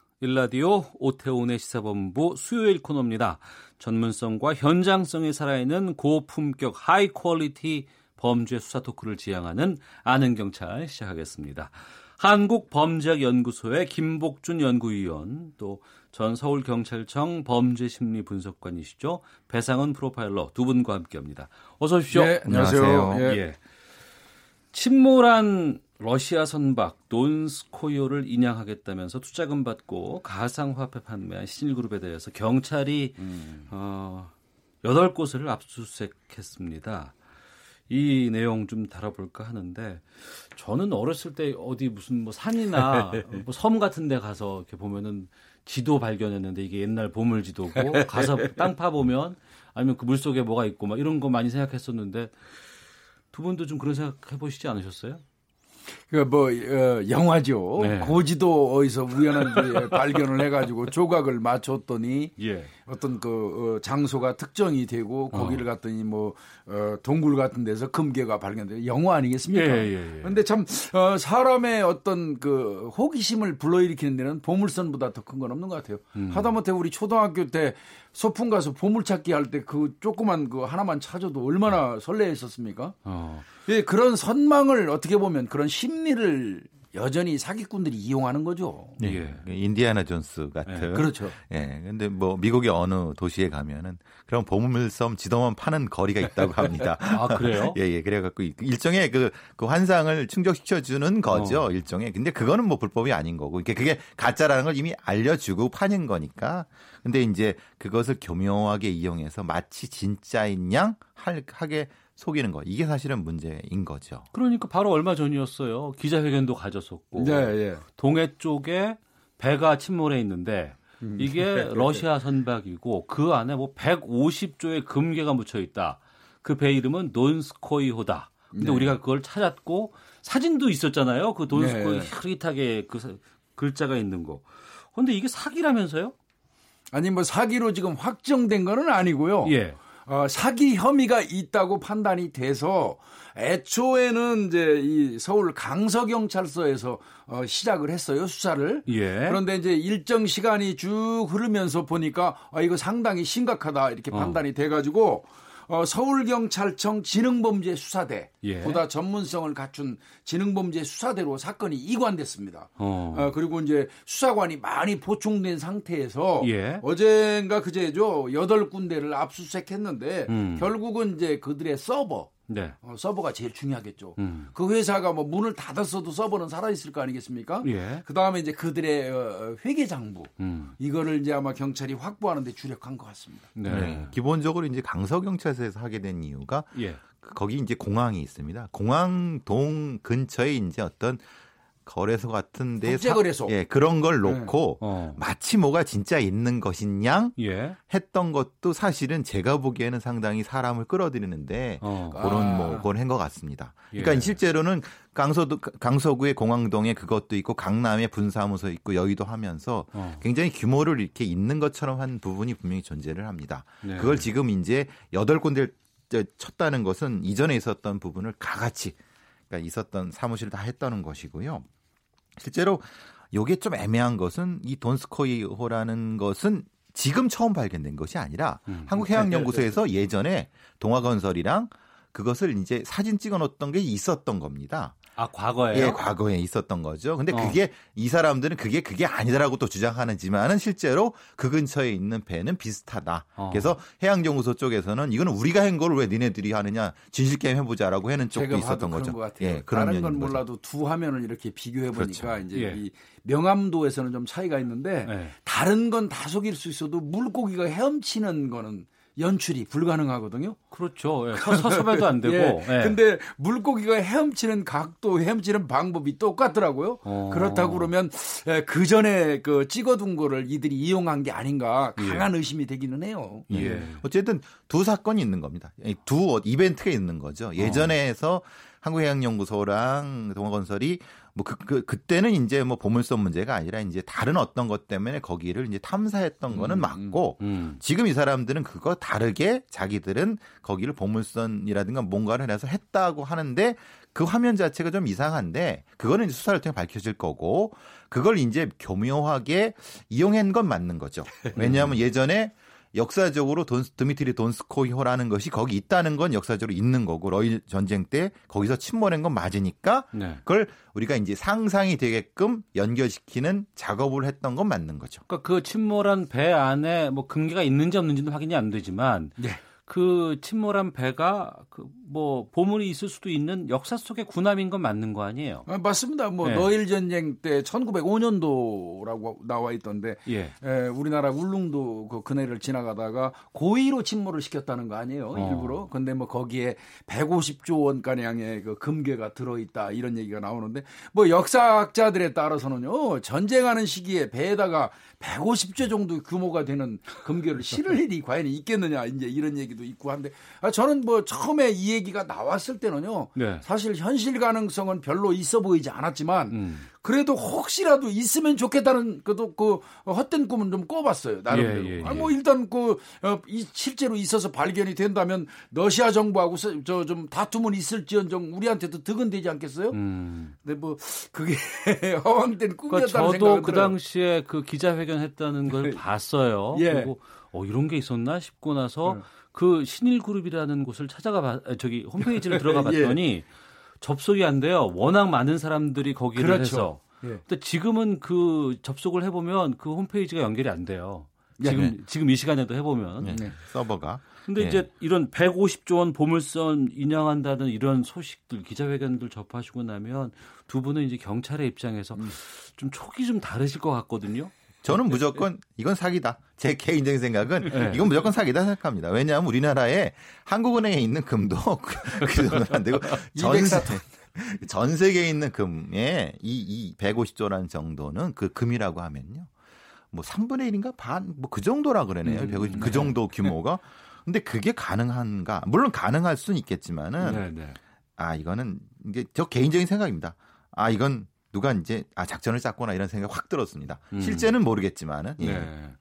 일라디오 오태훈의 시사본부 수요일 코너입니다. 전문성과 현장성이 살아있는 고품격 high quality 범죄 수사 토크를 지향하는 아는 경찰 시작하겠습니다. 한국범죄학연구소의 김복준 연구위원 또 전 서울경찰청 범죄심리분석관이시죠. 배상훈 프로파일러 두 분과 함께합니다. 어서 오십시오. 네, 안녕하세요. 예. 예. 침몰한 러시아 선박 돈스코이호를 인양하겠다면서 투자금 받고 가상화폐 판매한 신일그룹에 대해서 경찰이 음. 어, 8곳을 압수수색했습니다. 이 내용 좀 다뤄볼까 하는데 저는 어렸을 때 어디 무슨 뭐 산이나 뭐 섬 같은 데 가서 이렇게 보면은 지도 발견했는데 이게 옛날 보물 지도고 가서 땅 파 보면 아니면 그 물속에 뭐가 있고 막 이런 거 많이 생각했었는데 두 분도 좀 그런 생각 해보시지 않으셨어요? 그뭐 어, 영화죠. 네. 고지도 어디서 우연한 발견을 해가지고 조각을 맞췄더니 예. 어떤 그 어, 장소가 특정이 되고 어. 거기를 갔더니 뭐 어, 동굴 같은 데서 금괴가 발견돼요. 영화 아니겠습니까? 예, 예, 예. 근데 참 어, 사람의 어떤 그 호기심을 불러일으키는 데는 보물선보다 더 큰 건 없는 것 같아요. 음. 하다못해 우리 초등학교 때 소풍 가서 보물찾기 할 때 그 조그만 그 하나만 찾아도 얼마나 설레했었습니까? 어. 예, 그런 선망을 어떻게 보면 그런 심리를 여전히 사기꾼들이 이용하는 거죠. 예. 예. 인디아나 존스 같은. 예. 그렇죠. 예. 근데 뭐 미국의 어느 도시에 가면은 그런 보물섬 지도만 파는 거리가 있다고 합니다. 아, 그래요? 예, 예. 그래 갖고 일종의 그, 그 환상을 충족시켜 주는 거죠. 어. 일종의. 근데 그거는 뭐 불법이 아닌 거고. 이게 그게 가짜라는 걸 이미 알려 주고 파는 거니까. 근데 이제 그것을 교묘하게 이용해서 마치 진짜인 양 하게 속이는 거 이게 사실은 문제인 거죠. 그러니까 바로 얼마 전이었어요. 기자회견도 가졌었고 네, 네. 동해 쪽에 배가 침몰해 있는데 음. 이게 네, 네, 러시아 선박이고 그 안에 뭐 150조의 금괴가 묻혀 있다. 그 배 이름은 돈스코이호다. 근데 네. 우리가 그걸 찾았고 사진도 있었잖아요. 그 돈스코이 네. 흐릿하게 그 글자가 있는 거. 근데 이게 사기라면서요? 아니 뭐 사기로 지금 확정된 거는 아니고요. 예. 어, 사기 혐의가 있다고 판단이 돼서 애초에는 이제 이 서울 강서경찰서에서 어, 시작을 했어요 수사를. 예. 그런데 이제 일정 시간이 쭉 흐르면서 보니까 아 이거 상당히 심각하다 이렇게 어. 판단이 돼가지고 어, 서울경찰청 지능범죄 수사대 예. 보다 전문성을 갖춘 지능범죄 수사대로 사건이 이관됐습니다. 어. 어. 그리고 이제 수사관이 많이 보충된 상태에서 예. 어젠가 그제죠 여덟 군데를 압수수색했는데 음. 결국은 이제 그들의 서버 네. 어, 서버가 제일 중요하겠죠. 음. 그 회사가 뭐 문을 닫았어도 서버는 살아 있을 거 아니겠습니까? 예. 그 다음에 이제 그들의 어, 회계 장부 음. 이거를 이제 아마 경찰이 확보하는데 주력한 것 같습니다. 네. 네. 기본적으로 이제 강서 경찰서에서 하게 된 이유가 예. 거기 이제 공항이 있습니다. 공항동 근처에 이제 어떤 거래소 같은 데 국제거래소 예, 그런 걸 네. 놓고 네. 어. 마치 뭐가 진짜 있는 것인양 예. 했던 것도 사실은 제가 보기에는 상당히 사람을 끌어들이는데 어. 그런 뭐 아. 그런 한것 같습니다. 그러니까 예. 실제로는 강서도 강서구의 공항동에 그것도 있고 강남에 분사무소 있고 여의도 하면서 어. 굉장히 규모를 이렇게 있는 것처럼 한 부분이 분명히 존재를 합니다. 네. 그걸 지금 이제 여덟 군데를 쳤다는 것은 이전에 있었던 부분을 가같이 그러니까 있었던 사무실을 다 했다는 것이고요. 실제로 요게 좀 애매한 것은 이 돈스코이호라는 것은 지금 처음 발견된 것이 아니라 음. 한국해양연구소에서 예전에 동화건설이랑 그것을 이제 사진 찍어 놓았던 게 있었던 겁니다. 아, 과거에 예, 과거에 있었던 거죠. 근데 어. 그게 어. 이 사람들은 그게 그게 아니다라고 또 주장하는지만은 실제로 그 근처에 있는 배는 비슷하다. 어. 그래서 해양연구소 쪽에서는 이거는 우리가 한 걸 왜 니네들이 하느냐 진실 게임 해보자라고 하는 쪽도 있었던 거죠. 예, 그런 다른 건 몰라도 두 화면을 이렇게 비교해 보니까 그렇죠. 이제 예. 이 명암도에서는 좀 차이가 있는데 예. 다른 건 다 속일 수 있어도 물고기가 헤엄치는 거는 연출이 불가능하거든요. 그렇죠. 예, 서서배도 안 되고. 예. 예. 근데 물고기가 헤엄치는 각도, 헤엄치는 방법이 똑같더라고요. 어. 그렇다고 그러면 예, 그 전에 그 찍어둔 거를 이들이 이용한 게 아닌가 강한 예. 의심이 되기는 해요. 예. 예. 어쨌든 두 사건이 있는 겁니다. 두 이벤트가 있는 거죠. 예전에 해서 한국해양연구소랑 동아건설이 뭐 그, 그 그때는 이제 뭐 보물섬 문제가 아니라 이제 다른 어떤 것 때문에 거기를 이제 탐사했던 거는 음, 맞고 음, 음. 지금 이 사람들은 그거 다르게 자기들은 거기를 보물선이라든가 뭔가를 해서 했다고 하는데 그 화면 자체가 좀 이상한데 그거는 이제 수사를 통해 밝혀질 거고 그걸 이제 교묘하게 이용한 건 맞는 거죠. 왜냐하면 예전에 역사적으로 돈, 드미트리 돈스코이호라는 것이 거기 있다는 건 역사적으로 있는 거고 러일 전쟁 때 거기서 침몰한 건 맞으니까 네. 그걸 우리가 이제 상상이 되게끔 연결시키는 작업을 했던 건 맞는 거죠. 그러니까 그 침몰한 배 안에 뭐 금괴가 있는지 없는지는 확인이 안 되지만 네. 그 침몰한 배가 그 뭐 보물이 있을 수도 있는 역사 속의 군함인 건 맞는 거 아니에요? 아, 맞습니다. 뭐 네. 너일 전쟁 때 1905년도라고 나와 있던데 예. 에, 우리나라 울릉도 그 그네를 지나가다가 고의로 침몰을 시켰다는 거 아니에요? 어. 일부러. 근데 뭐 거기에 150조 원 가량의 그 금괴가 들어 있다 이런 얘기가 나오는데 뭐 역사학자들에 따라서는요. 전쟁하는 시기에 배에다가 150조 정도 규모가 되는 금괴를 실을 일이 과연 있겠느냐 이제 이런 얘기도 있고 한데 아, 저는 뭐 처음에 이 얘기가 나왔을 때는요. 네. 사실 현실 가능성은 별로 있어 보이지 않았지만 음. 그래도 혹시라도 있으면 좋겠다는 그도 그 헛된 꿈은 좀 꿔봤어요 나름대로. 예, 예, 예. 아, 뭐 일단 그 어, 이, 실제로 있어서 발견이 된다면 러시아 정부하고 저 좀 다툼은 있을지언정 우리한테도 득은 되지 않겠어요? 음. 근데 뭐 그게 허황된 꿈이었다는 그러니까 저도 그 당시에 그 기자회견했다는 걸 봤어요. 예. 그리고 어 이런 게 있었나 싶고 나서 음. 그 신일 그룹이라는 곳을 찾아가 봐 저기 홈페이지를 들어가 봤더니 예. 접속이 안 돼요. 워낙 많은 사람들이 거기를 그렇죠. 해서. 예. 근데 지금은 그 접속을 해보면 그 홈페이지가 연결이 안 돼요. 예. 지금 네. 지금 이 시간에도 해보면 네. 네. 서버가. 근데 네. 이제 이런 150조 원 보물선 인양한다는 이런 소식들 기자회견들 접하시고 나면 두 분은 이제 경찰의 입장에서 음. 좀 촉이 좀 다르실 것 같거든요. 저는 무조건 이건 사기다. 제 개인적인 생각은 네. 이건 무조건 사기다 생각합니다. 왜냐하면 우리나라에 한국은행에 있는 금도 그 정도는 안 되고 전세 전 세계에 있는 금의 이, 이 150조라는 정도는 그 금이라고 하면요. 뭐 3분의 1인가 반 뭐 그 정도라 그러네요. 음, 150, 그 네. 정도 규모가. 근데 그게 가능한가? 물론 가능할 수는 있겠지만은 네, 네. 아 이거는 이게 저 개인적인 생각입니다. 아 이건 누가 이제 아 작전을 짰거나 이런 생각이 확 들었습니다. 음. 실제는 모르겠지만은 예. 네.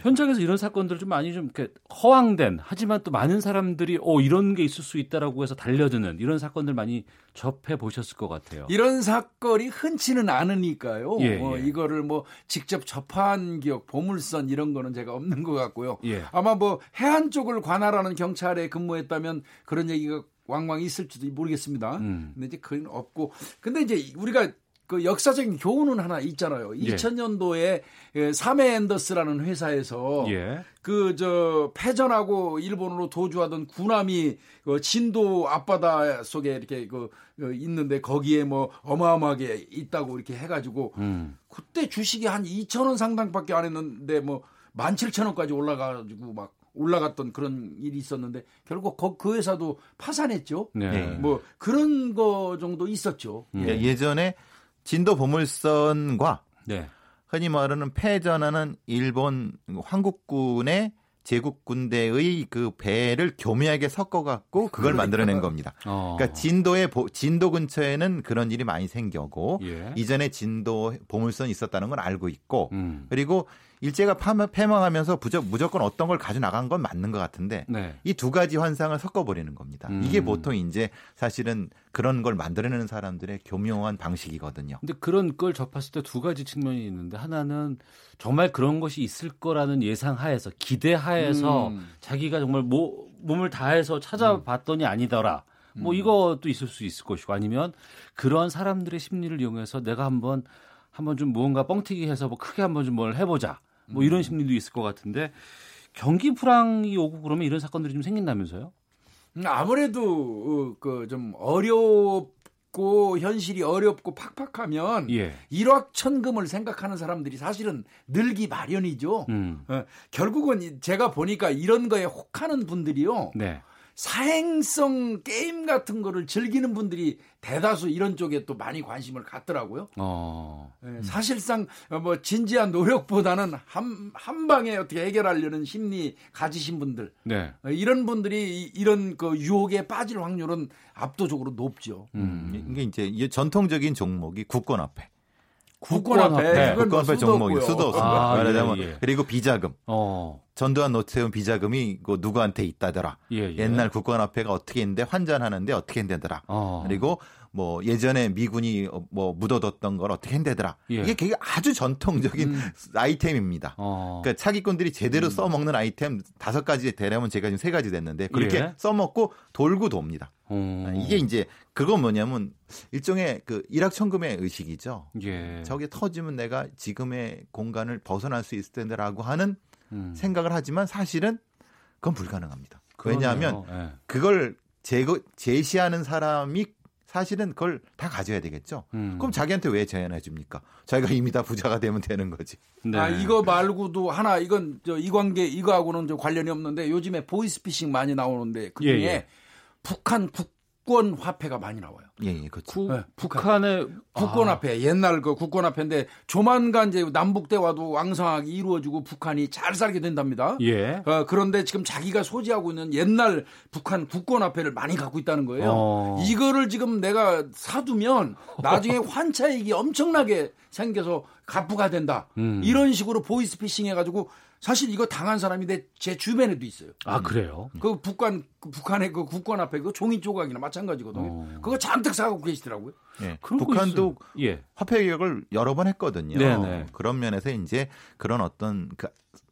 현장에서 이런 사건들 좀 많이 좀 이렇게 허황된 하지만 또 많은 사람들이 어 이런 게 있을 수 있다라고 해서 달려드는 이런 사건들 많이 접해 보셨을 것 같아요. 이런 사건이 흔치는 않으니까요. 예, 어, 예. 이거를 뭐 직접 접한 기억, 보물선 이런 거는 제가 없는 것 같고요. 예. 아마 뭐 해안 쪽을 관할하는 경찰에 근무했다면 그런 얘기가 왕왕 있을지도 모르겠습니다. 음. 근데 이제 그건 없고 근데 이제 우리가 그 역사적인 교훈은 하나 있잖아요. 예. 2000년도에 사메 앤더스라는 회사에서 예. 그저 패전하고 일본으로 도주하던 군함이 그 진도 앞바다 속에 이렇게 그 어, 있는데 거기에 뭐 어마어마하게 있다고 이렇게 해가지고 음. 그때 주식이 한 2천 원 상당밖에 안 했는데 뭐 17,000원까지 올라가지고 막 올라갔던 그런 일이 있었는데 결국 그 회사도 파산했죠. 네. 뭐 그런 거 정도 있었죠. 음. 예. 예전에 진도 보물선과 네. 흔히 말하는 패전하는 일본 황국군의 제국 군대의 그 배를 교묘하게 섞어갖고 그걸 만들어낸 겁니다. 어. 그러니까 진도의 진도 근처에는 그런 일이 많이 생겨고 예. 이전에 진도 보물선이 있었다는 걸 알고 있고 음. 그리고 일제가 패망하면서 무조건 어떤 걸 가져 나간 건 맞는 것 같은데 네. 이두 가지 환상을 섞어버리는 겁니다. 음. 이게 보통 이제 사실은 그런 걸 만들어내는 사람들의 교묘한 방식이거든요. 근데 그런 걸 접했을 때 두 가지 측면이 있는데 하나는 정말 그런 것이 있을 거라는 예상하에서 기대하에서 음. 자기가 정말 모, 몸을 다해서 찾아봤더니 아니더라. 뭐 음. 이것도 있을 수 있을 것이고 아니면 그런 사람들의 심리를 이용해서 내가 한번 한번 좀 무언가 뻥튀기 해서 뭐 크게 한번 좀 뭘 해보자. 뭐 이런 음. 심리도 있을 것 같은데 경기 불황이 오고 그러면 이런 사건들이 좀 생긴다면서요? 음, 아무래도 어, 그좀 어렵고 현실이 어렵고 팍팍하면 예. 일확천금을 생각하는 사람들이 사실은 늘기 마련이죠. 음. 어, 결국은 제가 보니까 이런 거에 혹하는 분들이요. 네. 사행성 게임 같은 거를 즐기는 분들이 대다수 이런 쪽에 또 많이 관심을 갖더라고요. 어. 네, 사실상 뭐 진지한 노력보다는 한, 한 방에 어떻게 해결하려는 심리 가지신 분들. 네. 이런 분들이 이런 그 유혹에 빠질 확률은 압도적으로 높죠. 음. 이게 이제 전통적인 종목이 국권 앞에. 국권 앞에 국권 앞에 종목이 수도 없습니다. 아, 말하자면 예, 예. 그리고 비자금. 어. 전두환 노태우 비자금이 그 누구한테 있다더라. 예, 예. 옛날 국권 앞에가 어떻게 했는데 환전하는데 어떻게 했는데더라. 어. 그리고 뭐 예전에 미군이 뭐 묻어뒀던 걸 어떻게 했는데더라. 예. 이게 되게 아주 전통적인 음. 아이템입니다. 어. 그러니까 사기꾼들이 제대로 음. 써먹는 아이템 다섯 가지 되려면 제가 지금 세 가지 됐는데 그렇게 예. 써먹고 돌고 돕니다. 어. 이게 이제 그건 뭐냐면 일종의 그 일확천금의 의식이죠. 예. 저게 터지면 내가 지금의 공간을 벗어날 수 있을 텐데라고 하는 음. 생각을 하지만 사실은 그건 불가능합니다. 그러네요. 왜냐하면 예. 그걸 제거, 제시하는 사람이 사실은 그걸 다 가져야 되겠죠. 음. 그럼 자기한테 왜 제안해 줍니까? 자기가 이미 다 부자가 되면 되는 거지. 네. 아 이거 말고도 하나 이건 저 이 관계 이거하고는 좀 관련이 없는데 요즘에 보이스피싱 많이 나오는데 그 중에 예, 예. 북한 국 권 화폐가 많이 나와요. 예, 예, 그렇죠. 네, 북한의 국권 아. 앞에 옛날 그 국권 앞에인데 조만간 이제 남북 대화도 왕성하게 이루어지고 북한이 잘 살게 된답니다. 예. 어, 그런데 지금 자기가 소지하고 있는 옛날 북한 국권 앞에를 많이 갖고 있다는 거예요. 어. 이거를 지금 내가 사두면 나중에 환차익이 엄청나게 생겨서 가부가 된다. 음. 이런 식으로 보이스피싱 해가지고 사실 이거 당한 사람이 내 제 주변에도 있어요. 아 그래요? 그 북한 그 북한의 그 국권 앞에 그 종이 조각이나 마찬가지거든요. 어. 그거 잔뜩 사고 계시더라고요. 예. 북한도 예. 화폐 개혁을 여러 번 했거든요. 네네. 그런 면에서 이제 그런 어떤 그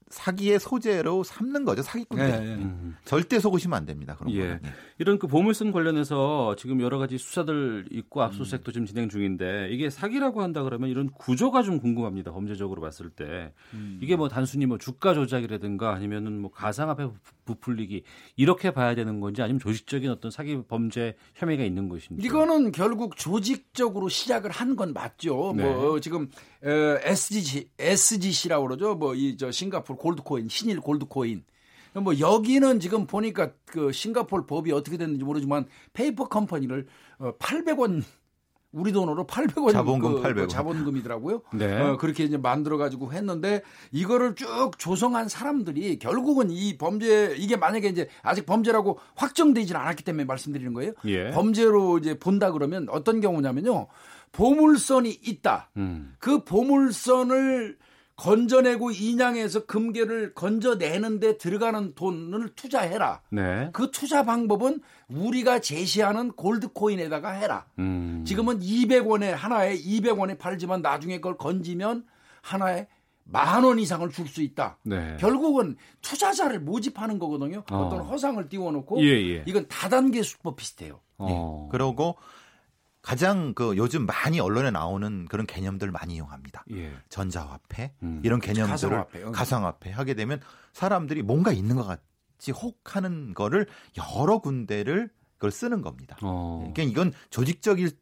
사기의 소재로 삼는 거죠 사기꾼들. 네, 네. 음. 절대 속으시면 안 됩니다. 그런 예. 거 이런 그 보물선 관련해서 지금 여러 가지 수사들 있고 압수수색도 음. 지금 진행 중인데 이게 사기라고 한다 그러면 이런 구조가 좀 궁금합니다. 범죄적으로 봤을 때 음. 이게 뭐 단순히 뭐 주가 조작이라든가 아니면은 뭐 가상화폐 부풀리기 이렇게 봐야 되는 건지 아니면 조직적인 어떤 사기 범죄 혐의가 있는 것인지. 이거는 결국 조직적으로 시작을 한 건 맞죠. 네. 뭐 지금 SGC SGC라고 그러죠. 뭐 이 저 싱가포르 골드코인, 신일 골드코인. 뭐 여기는 지금 보니까 그 싱가포르 법이 어떻게 됐는지 모르지만 페이퍼 컴퍼니를 800원 어, 우리 돈으로 800원 자본금 그, 800원 그 자본금이더라고요. 네. 어, 그렇게 이제 만들어 가지고 했는데 이거를 쭉 조성한 사람들이 결국은 이 범죄 이게 만약에 이제 아직 범죄라고 확정되지는 않았기 때문에 말씀드리는 거예요. 예. 범죄로 이제 본다 그러면 어떤 경우냐면요. 보물선이 있다. 음. 그 보물선을 건져내고 인양해서 금괴를 건져내는데 들어가는 돈을 투자해라. 네. 그 투자 방법은 우리가 제시하는 골드코인에다가 해라. 음. 지금은 200원에 하나에 200원에 팔지만 나중에 그걸 건지면 하나에 만 원 이상을 줄 수 있다. 네. 결국은 투자자를 모집하는 거거든요. 어. 떤 허상을 띄워놓고 예, 예. 이건 다단계 수법 비슷해요. 어. 예. 그러고 가장 그 요즘 많이 언론에 나오는 그런 개념들 많이 이용합니다. 예. 전자화폐 음. 이런 개념들을 가상화폐. 가상화폐 하게 되면 사람들이 뭔가 있는 것 같이 혹하는 거를 여러 군데를 그걸 쓰는 겁니다. 어. 그러니까 이건 조직적일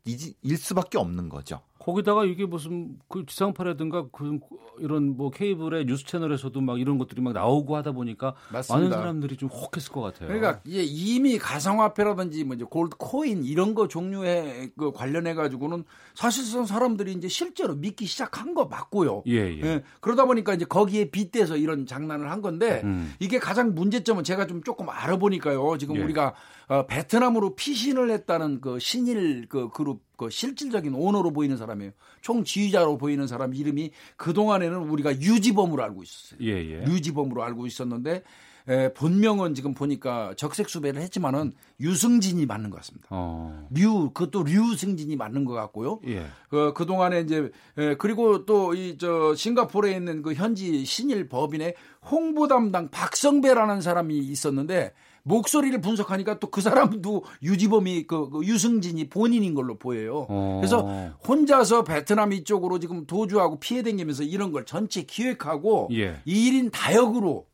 수밖에 없는 거죠. 거기다가 이게 무슨 그 지상파라든가 그 이런 뭐 케이블의 뉴스 채널에서도 막 이런 것들이 막 나오고 하다 보니까 맞습니다. 많은 사람들이 좀 혹했을 것 같아요. 그러니까 이제 이미 가상화폐라든지 뭐 이제 골드 코인 이런 거 종류에 그 관련해 가지고는 사실상 사람들이 이제 실제로 믿기 시작한 거 맞고요. 예, 예. 예, 그러다 보니까 이제 거기에 빗대서 이런 장난을 한 건데 음. 이게 가장 문제점은 제가 좀 조금 알아보니까요. 지금 예. 우리가 어, 베트남으로 피신을 했다는 그 신일 그 그룹 그 실질적인 오너로 보이는 사람이에요. 총 지휘자로 보이는 사람 이름이 그 동안에는 우리가 유지범으로 알고 있었어요. 예, 예. 유지범으로 알고 있었는데 에, 본명은 지금 보니까 적색 수배를 했지만은 유승진이 맞는 것 같습니다. 어. 류 그것도 류승진이 맞는 것 같고요. 예. 그, 그 동안에 이제 에, 그리고 또 이 저 싱가포르에 있는 그 현지 신일 법인의 홍보 담당 박성배라는 사람이 있었는데 목소리를 분석하니까 또 그 사람도 유지범이 그, 그, 유승진이 본인인 걸로 보여요. 어. 그래서 혼자서 베트남 이쪽으로 지금 도주하고 피해 댕기면서 이런 걸 전체 기획하고 예. 1인 다역으로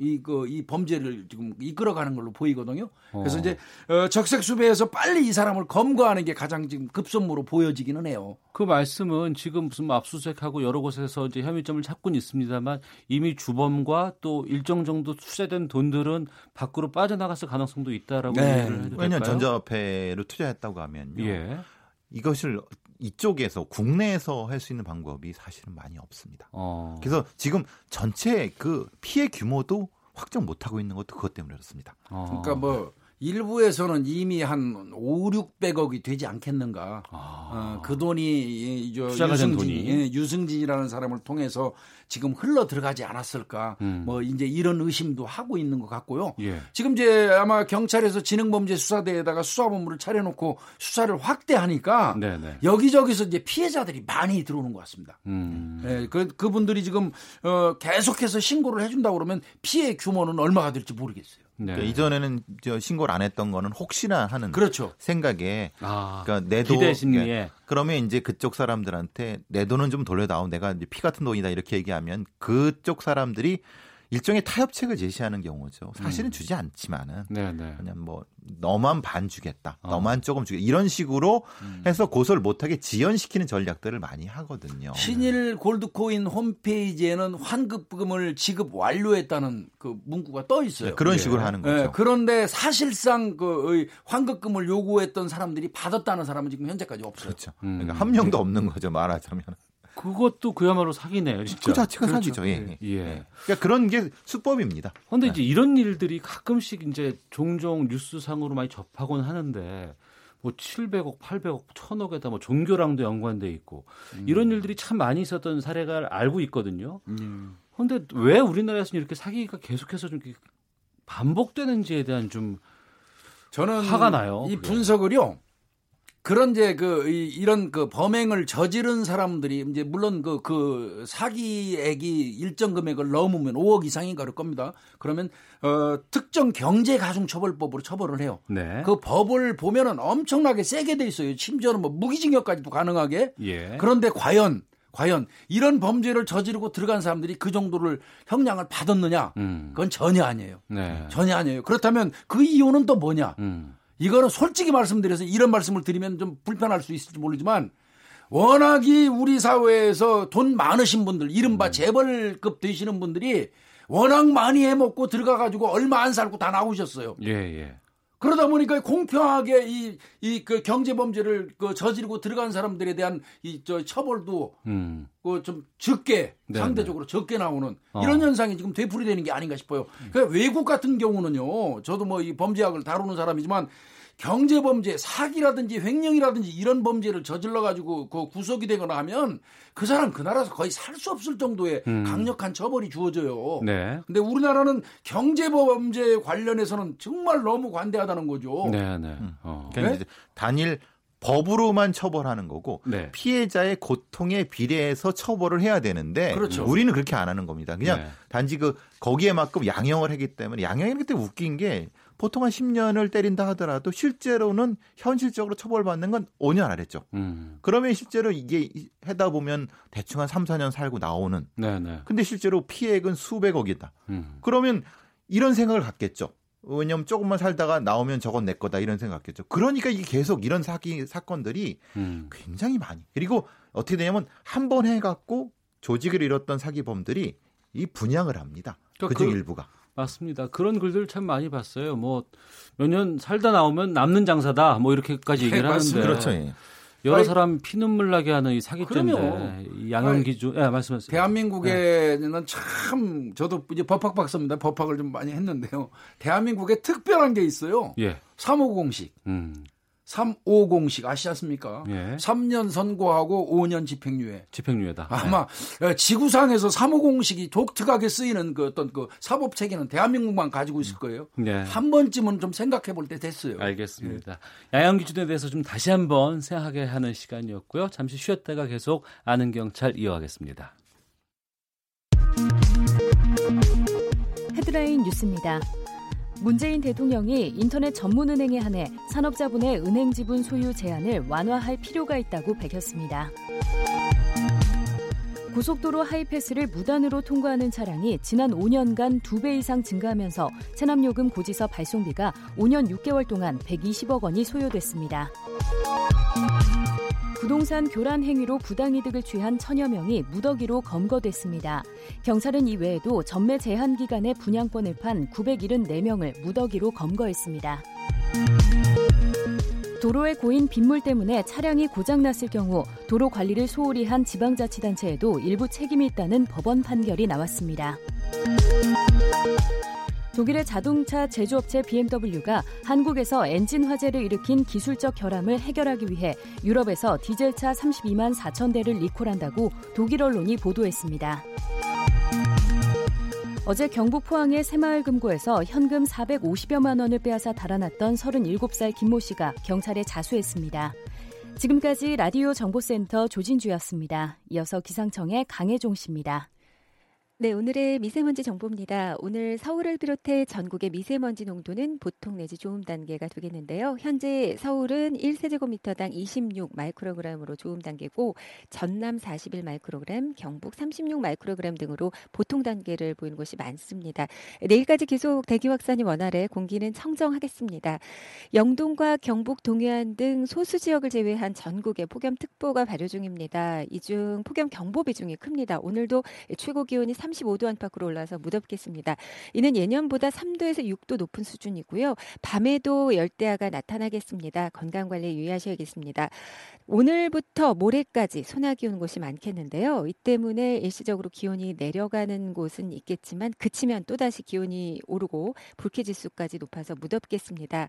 이, 그, 이 범죄를 지금 이끌어가는 걸로 보이거든요. 그래서 어. 이제, 어, 적색수배에서 빨리 이 사람을 검거하는 게 가장 지금 급선무로 보여지기는 해요. 그 말씀은 지금 무슨 압수수색하고 여러 곳에서 이제 혐의점을 찾고는 있습니다만 이미 주범과 또 일정 정도 투자된 돈들은 밖으로 빠져나갔을 가능성도 있다라고 네. 얘기를 해도? 왜냐하면 전자화폐로 투자했다고 하면요. 예. 이것을 이쪽에서 국내에서 할 수 있는 방법이 사실은 많이 없습니다. 어. 그래서 지금 전체 그 피해 규모도 확정 못 하고 있는 것도 그것 때문에 그렇습니다. 어. 그러니까 뭐 일부에서는 이미 한 5, 600억이 되지 않겠는가. 아. 어, 그 돈이 저 유승진, 예, 유승진이라는 사람을 통해서 지금 흘러 들어가지 않았을까. 음. 뭐 이제 이런 의심도 하고 있는 것 같고요. 예. 지금 이제 아마 경찰에서 지능범죄수사대에다가 수사본부를 차려놓고 수사를 확대하니까 네네. 네. 여기저기서 이제 피해자들이 많이 들어오는 것 같습니다. 음. 예, 그 그분들이 지금 어, 계속해서 신고를 해준다 고 그러면 피해 규모는 얼마가 될지 모르겠어요. 네. 그러니까 이전에는 저 신고를 안 했던 거는 혹시나 하는 그렇죠. 생각에 아, 그러니까 내 돈, 기대 심리에 네. 그러면 이제 그쪽 사람들한테 내 돈은 좀 돌려다오 내가 피 같은 돈이다 이렇게 얘기하면 그쪽 사람들이 일종의 타협책을 제시하는 경우죠. 사실은 음. 주지 않지만은 네네. 네. 그냥 뭐 너만 반 주겠다, 어. 너만 조금 주겠다 이런 식으로 음. 해서 고소를 못하게 지연시키는 전략들을 많이 하거든요. 신일 골드코인 홈페이지에는 환급금을 지급 완료했다는 그 문구가 떠 있어요. 네, 그런 예. 식으로 하는 거죠. 네, 그런데 사실상 그 환급금을 요구했던 사람들이 받았다는 사람은 지금 현재까지 없어요. 그렇죠. 그러니까 음. 한 명도 없는 거죠 말하자면. 그것도 그야말로 사기네요, 진짜. 그 자체가 그렇죠. 사기죠. 예. 예. 예. 그러니까 그런 게 수법입니다. 그런데 이제 이런 일들이 가끔씩 이제 종종 뉴스상으로 많이 접하곤 하는데 뭐 700억, 800억, 1000억에다 뭐 종교랑도 연관돼 있고 음. 이런 일들이 참 많이 있었던 사례가 알고 있거든요. 그런데 음. 왜 우리나라에서는 이렇게 사기가 계속해서 좀 반복되는지에 대한 좀 저는 화가 나요. 이 그게. 분석을요. 그런 이제 그 이런 그 범행을 저지른 사람들이 이제 물론 그, 그 사기액이 일정 금액을 넘으면 5억 이상인 가를 겁니다. 그러면 어 특정 경제 가중 처벌법으로 처벌을 해요. 네. 그 법을 보면은 엄청나게 세게 돼 있어요. 심지어는 뭐 무기징역까지도 가능하게. 예. 그런데 과연 과연 이런 범죄를 저지르고 들어간 사람들이 그 정도를 형량을 받았느냐? 음. 그건 전혀 아니에요. 네. 전혀 아니에요. 그렇다면 그 이유는 또 뭐냐? 음. 이거는 솔직히 말씀드려서 이런 말씀을 드리면 좀 불편할 수 있을지 모르지만 워낙이 우리 사회에서 돈 많으신 분들, 이른바 음. 재벌급 되시는 분들이 워낙 많이 해먹고 들어가가지고 얼마 안 살고 다 나오셨어요. 예, 예. 그러다 보니까 공평하게 이, 이, 그 경제 범죄를 그 저지르고 들어간 사람들에 대한 이, 저 처벌도 음. 그좀 적게, 네네. 상대적으로 적게 나오는 어. 이런 현상이 지금 되풀이되는 게 아닌가 싶어요. 음. 그 외국 같은 경우는요, 저도 뭐 이 범죄학을 다루는 사람이지만 경제 범죄, 사기라든지 횡령이라든지 이런 범죄를 저질러 가지고 그 구속이 되거나 하면 그 사람 그 나라에서 거의 살 수 없을 정도의 음. 강력한 처벌이 주어져요. 네. 근데 우리나라는 경제 범죄 관련해서는 정말 너무 관대하다는 거죠. 네, 네. 음. 어. 그러니까 네? 단일 법으로만 처벌하는 거고 네. 피해자의 고통에 비례해서 처벌을 해야 되는데 그렇죠. 우리는 그렇게 안 하는 겁니다. 그냥 네. 단지 그 거기에 만큼 양형을 하기 때문에 양형이 그때 웃긴 게 보통 한 10년을 때린다 하더라도 실제로는 현실적으로 처벌받는 건 5년 아래죠. 음. 그러면 실제로 이게 해다 보면 대충 한 3, 4년 살고 나오는. 네네. 네. 근데 실제로 피해액은 수백억이다. 음. 그러면 이런 생각을 갖겠죠. 왜냐면 조금만 살다가 나오면 저건 내 거다 이런 생각 갖겠죠. 그러니까 이게 계속 이런 사기 사건들이 음. 굉장히 많이. 그리고 어떻게 되냐면 한 번 해갖고 조직을 잃었던 사기범들이 이 분양을 합니다. 그러니까 그중 그, 일부가. 맞습니다. 그런 글들 참 많이 봤어요. 뭐 몇 년 살다 나오면 남는 장사다. 뭐 이렇게까지 얘기를 네, 하는데. 그렇죠. 예. 여러 아니, 사람 피눈물 나게 하는 이 사기죄인데 양형 기준. 예, 말씀하세요. 대한민국에는 네. 참 저도 이제 법학 박사입니다. 법학을 좀 많이 했는데요. 대한민국에 특별한 게 있어요. 예. 3호 공식. 음. 350식 아시지 않습니까? 예. 3년 선고하고 5년 집행유예. 집행유예다. 아마 네. 지구상에서 350식이 독특하게 쓰이는 그 어떤 그 사법 체계는 대한민국만 가지고 있을 거예요. 네. 한 번쯤은 좀 생각해 볼 때 됐어요. 알겠습니다. 예. 야영 기준에 대해서 좀 다시 한번 생각하게 하는 시간이었고요. 잠시 쉬었다가 계속 아는 경찰 이어가겠습니다. 헤드라인 뉴스입니다. 문재인 대통령이 인터넷 전문은행에 한해 산업자분의 은행 지분 소유 제한을 완화할 필요가 있다고 밝혔습니다. 고속도로 하이패스를 무단으로 통과하는 차량이 지난 5년간 2배 이상 증가하면서 체납요금 고지서 발송비가 5년 6개월 동안 120억 원이 소요됐습니다. 부동산 교란 행위로 부당이득을 취한 천여 명이 무더기로 검거됐습니다. 경찰은 이 외에도 전매 제한 기간에 분양권을 판 974명을 무더기로 검거했습니다. 도로에 고인 빗물 때문에 차량이 고장났을 경우 도로 관리를 소홀히 한 지방자치단체에도 일부 책임이 있다는 법원 판결이 나왔습니다. 독일의 자동차 제조업체 BMW가 한국에서 엔진 화재를 일으킨 기술적 결함을 해결하기 위해 유럽에서 디젤차 32만 4천 대를 리콜한다고 독일 언론이 보도했습니다. 어제 경북 포항의 새마을 금고에서 현금 450여만 원을 빼앗아 달아났던 37살 김모 씨가 경찰에 자수했습니다. 지금까지 라디오 정보센터 조진주였습니다. 이어서 기상청의 강혜종 씨입니다. 네, 오늘의 미세먼지 정보입니다. 오늘 서울을 비롯해 전국의 미세먼지 농도는 보통 내지 좋음 단계가 되겠는데요. 현재 서울은 1세제곱미터당 26 마이크로그램으로 좋음 단계고 전남 41 마이크로그램, 경북 36 마이크로그램 등으로 보통 단계를 보이는 곳이 많습니다. 내일까지 계속 대기 확산이 원활해 공기는 청정하겠습니다. 영동과 경북 동해안 등 소수 지역을 제외한 전국에 폭염특보가 발효 중입니다. 이 중 폭염 경보 비중이 큽니다. 오늘도 최고 기온이 35도 안팎으로 올라서 무덥겠습니다. 이는 예년보다 3도에서 6도 높은 수준이고요. 밤에도 열대야가 나타나겠습니다. 건강 관리 유의하셔야겠습니다. 오늘부터 모레까지 소나기 온 곳이 많겠는데요. 이 때문에 일시적으로 기온이 내려가는 곳은 있겠지만 그치면 또다시 기온이 오르고 불쾌지수까지 높아서 무덥겠습니다.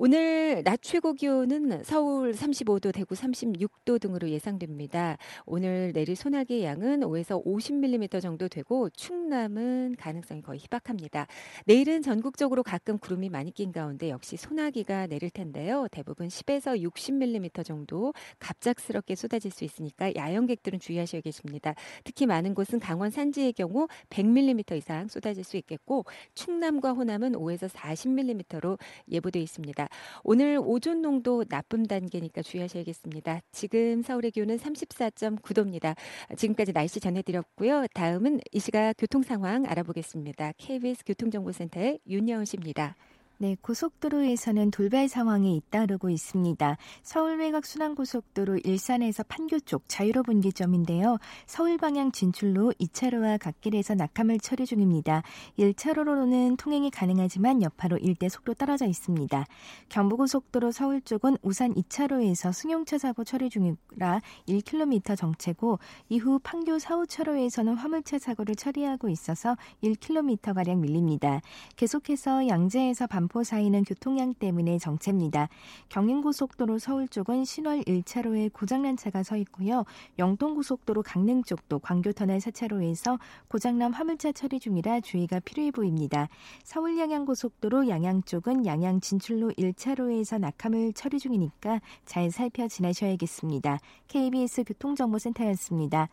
오늘 낮 최고 기온은 서울 35도, 대구 36도 등으로 예상됩니다. 오늘 내릴 소나기의 양은 5에서 50mm 정도 되고 충남은 가능성이 거의 희박합니다. 내일은 전국적으로 가끔 구름이 많이 낀 가운데 역시 소나기가 내릴 텐데요. 대부분 10에서 60mm 정도 갑작스럽게 쏟아질 수 있으니까 야영객들은 주의하셔야 겠습니다. 특히 많은 곳은 강원 산지의 경우 100mm 이상 쏟아질 수 있겠고 충남과 호남은 5에서 40mm로 예보돼 있습니다. 오늘 오존 농도 나쁨 단계니까 주의하셔야겠습니다. 지금 서울의 기온은 34.9도입니다. 지금까지 날씨 전해드렸고요. 다음은 이 시각 교통 상황 알아보겠습니다. KBS 교통정보센터의 윤여은 씨입니다. 네, 고속도로에서는 돌발 상황이 잇따르고 있습니다. 서울 외곽 순환고속도로 일산에서 판교 쪽 자유로 분기점인데요. 서울 방향 진출로 2차로와 갓길에서 낙하물 처리 중입니다. 1차로로는 통행이 가능하지만 여파로 일대 속도 떨어져 있습니다. 경부고속도로 서울 쪽은 우산 2차로에서 승용차 사고 처리 중이라 1km 정체고 이후 판교 4, 5차로에서는 화물차 사고를 처리하고 있어서 1km가량 밀립니다. 계속해서 양재에서 반 반포 사이는 교통량 때문에 정체입니다. 경인고속도로 서울 쪽은 신월 1차로에 고장난 차가 서 있고요. 영동고속도로 강릉 쪽도 광교터널 4차로에서 고장난 화물차 처리 중이라 주의가 필요해 보입니다. 서울 양양고속도로 양양 쪽은 양양 진출로 1차로에서 낙하물 처리 중이니까 잘 살펴 지나셔야겠습니다. KBS 교통정보센터였습니다.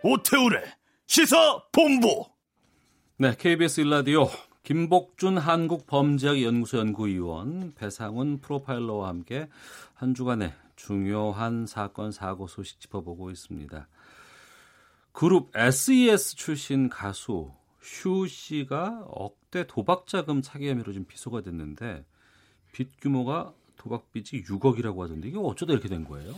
오태우래 시사 본부. 네, KBS 일라디오 김복준 한국범죄학연구소 연구위원 배상훈 프로파일러와 함께 한 주간의 중요한 사건 사고 소식 짚어보고 있습니다. 그룹 SES 출신 가수 슈 씨가 억대 도박 자금 차기 혐의로 지금 비소가 됐는데 빚 규모가 도박 빚이 6억이라고 하던데 이게 어쩌다 이렇게 된 거예요?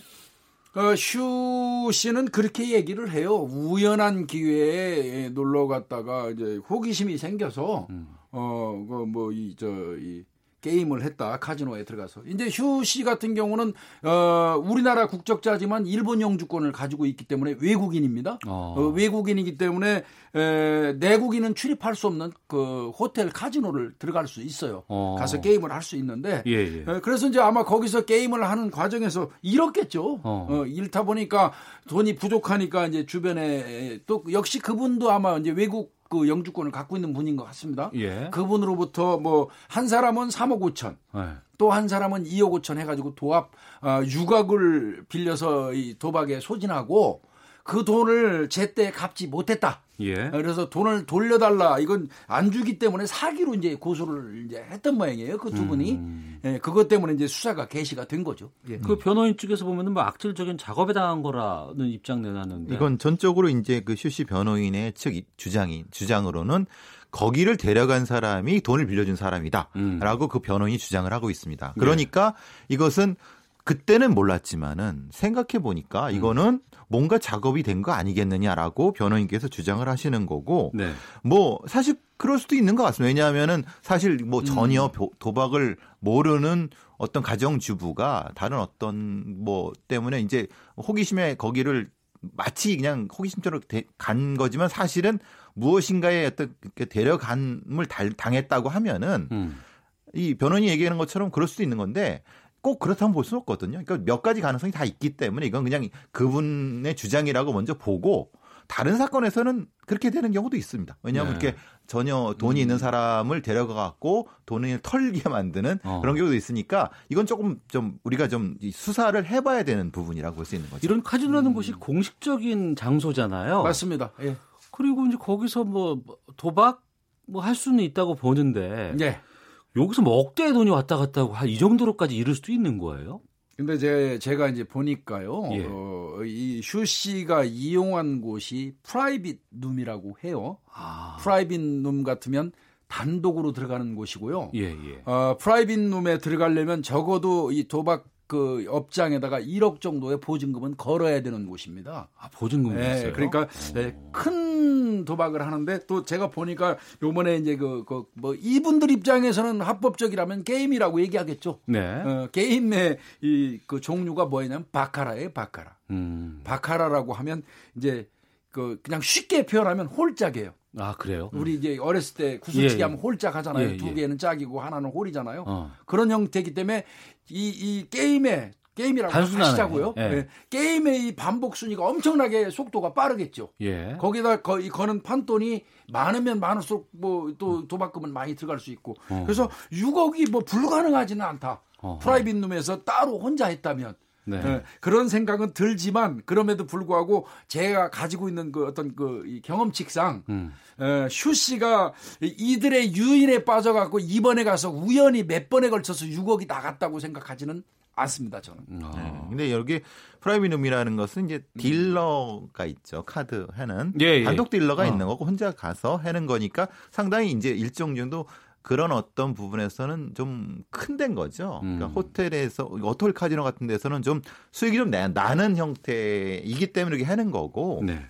어, 슈 씨는 그렇게 얘기를 해요. 우연한 기회에 놀러 갔다가 이제 호기심이 생겨서 음. 어그 뭐이저이 게임을 했다 카지노에 들어가서 이제 휴 씨 같은 경우는 어 우리나라 국적자지만 일본 영주권을 가지고 있기 때문에 외국인입니다. 어. 어, 외국인이기 때문에 에, 내국인은 출입할 수 없는 그 호텔 카지노를 들어갈 수 있어요. 어. 가서 게임을 할 수 있는데 예, 예. 에, 그래서 이제 아마 거기서 게임을 하는 과정에서 잃었겠죠. 어. 어, 잃다 보니까 돈이 부족하니까 이제 주변에 또 역시 그분도 아마 이제 외국 그 영주권을 갖고 있는 분인 것 같습니다. 예. 그분으로부터 뭐 한 사람은 3억 5천, 예. 또한 사람은 2억 5천 해가지고 도합 어, 유각을 빌려서 이 도박에 소진하고 그 돈을 제때 갚지 못했다. 예. 그래서 돈을 돌려달라. 이건 안 주기 때문에 사기로 이제 고소를 이제 했던 모양이에요. 그 두 분이. 음. 예, 그것 때문에 이제 수사가 개시가 된 거죠. 예. 그 변호인 쪽에서 보면은 뭐 악질적인 작업에 당한 거라는 입장 내놨는데. 이건 전적으로 이제 그 슈씨 변호인의 측 주장이 주장으로는 거기를 데려간 사람이 돈을 빌려준 사람이다라고 음. 그 변호인이 주장을 하고 있습니다. 그러니까 네. 이것은 그때는 몰랐지만은 생각해 보니까 이거는 음. 뭔가 작업이 된 거 아니겠느냐라고 변호인께서 주장을 하시는 거고 네. 뭐 사실 그럴 수도 있는 것 같습니다. 왜냐하면은 사실 뭐 전혀 음. 도박을 모르는 어떤 가정주부가 다른 어떤 뭐 때문에 이제 호기심에 거기를 마치 그냥 호기심처럼 간 거지만 사실은 무엇인가에 어떤 데려간을 당했다고 하면은 음. 이 변호인이 얘기하는 것처럼 그럴 수도 있는 건데 꼭 그렇다면 볼 수는 없거든요. 그러니까 몇 가지 가능성이 다 있기 때문에 이건 그냥 그분의 주장이라고 먼저 보고 다른 사건에서는 그렇게 되는 경우도 있습니다. 왜냐하면 네. 이렇게 전혀 돈이 음. 있는 사람을 데려가 갖고 돈을 털게 만드는 어. 그런 경우도 있으니까 이건 조금 좀 우리가 좀 수사를 해봐야 되는 부분이라고 볼 수 있는 거죠. 이런 카지노라는 음. 곳이 공식적인 장소잖아요. 맞습니다. 예. 그리고 이제 거기서 뭐 도박 뭐 할 수는 있다고 보는데 네. 여기서 뭐 억대의 돈이 왔다 갔다 하고 이 정도로까지 이를 수도 있는 거예요? 근데 제, 제가 이제 보니까요, 예. 어, 이 슈 씨가 이용한 곳이 private room이라고 해요. 아. private room 같으면 단독으로 들어가는 곳이고요. 예, 예. 어, private room에 들어가려면 적어도 이 도박 그 업장에다가 1억 정도의 보증금은 걸어야 되는 곳입니다. 아, 보증금이 네, 있어요? 그러니까 네, 큰 도박을 하는데 또 제가 보니까 요번에 이제 그, 그, 뭐 이분들 입장에서는 합법적이라면 게임이라고 얘기하겠죠. 네. 어, 게임의 이 그 종류가 뭐냐면 바카라예요, 바카라. 음. 바카라라고 하면 이제 그 그냥 쉽게 표현하면 홀짝이에요. 아 그래요? 우리 이제 어렸을 때 구슬치기 예, 하면 홀짝 하잖아요. 예, 두 예. 개는 짝이고 하나는 홀이잖아요. 어. 그런 형태이기 때문에 이, 이 게임에 게임이라고 하시자고요. 예. 예. 게임의 이 반복 순위가 엄청나게 속도가 빠르겠죠. 예. 거기다 거, 거는 판돈이 많으면 많을수록 뭐 또 음. 도박금은 많이 들어갈 수 있고. 어. 그래서 6억이 뭐 불가능하지는 않다. 어. private room에서 따로 혼자 했다면. 네. 네. 그런 생각은 들지만 그럼에도 불구하고 제가 가지고 있는 그 어떤 그 경험칙상 음. 에, 슈 씨가 이들의 유인에 빠져갖고 이번에 가서 우연히 몇 번에 걸쳐서 6억이 나갔다고 생각하지는 않습니다 저는. 아. 네. 근데 여기 private room이라는 것은 이제 딜러가 있죠 카드 해는 예, 예. 단독 딜러가 어. 있는 거고 혼자 가서 해는 거니까 상당히 이제 일정 정도 그런 어떤 부분에서는 좀큰 데인 거죠. 그러니까 음. 호텔에서 호텔 카지노 같은 데서는 좀 수익이 좀 나는 형태이기 때문에 이렇게 하는 거고. 네.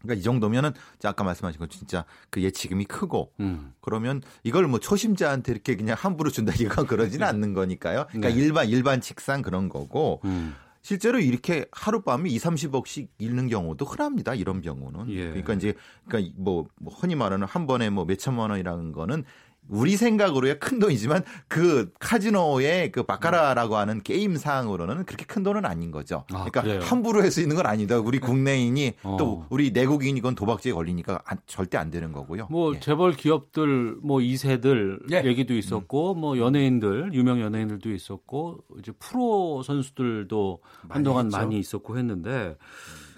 그러니까 이 정도면은 아까 말씀하신 거 진짜 그 예치금이 크고 음. 그러면 이걸 뭐 초심자한테 이렇게 그냥 함부로 준다기가 그러지는 네. 않는 거니까요. 그러니까 네. 일반 일반 직상 그런 거고 음. 실제로 이렇게 하룻밤에 2, 30억씩 잃는 경우도 흔합니다. 이런 경우는. 예. 그러니까 이제 그러니까 뭐, 뭐 흔히 말하는 한 번에 뭐 몇천만 원이라는 거는 우리 생각으로야 큰 돈이지만 그 카지노의 그 바카라라고 하는 게임상으로는 그렇게 큰 돈은 아닌 거죠. 아, 그러니까 그래요? 함부로 할 수 있는 건 아니다. 우리 국내인이 어. 또 우리 내국인이 건 도박죄에 걸리니까 안, 절대 안 되는 거고요. 뭐 예. 재벌 기업들 뭐 2세들 예. 얘기도 있었고 음. 뭐 연예인들 유명 연예인들도 있었고 이제 프로 선수들도 많이 한동안 했죠. 많이 있었고 했는데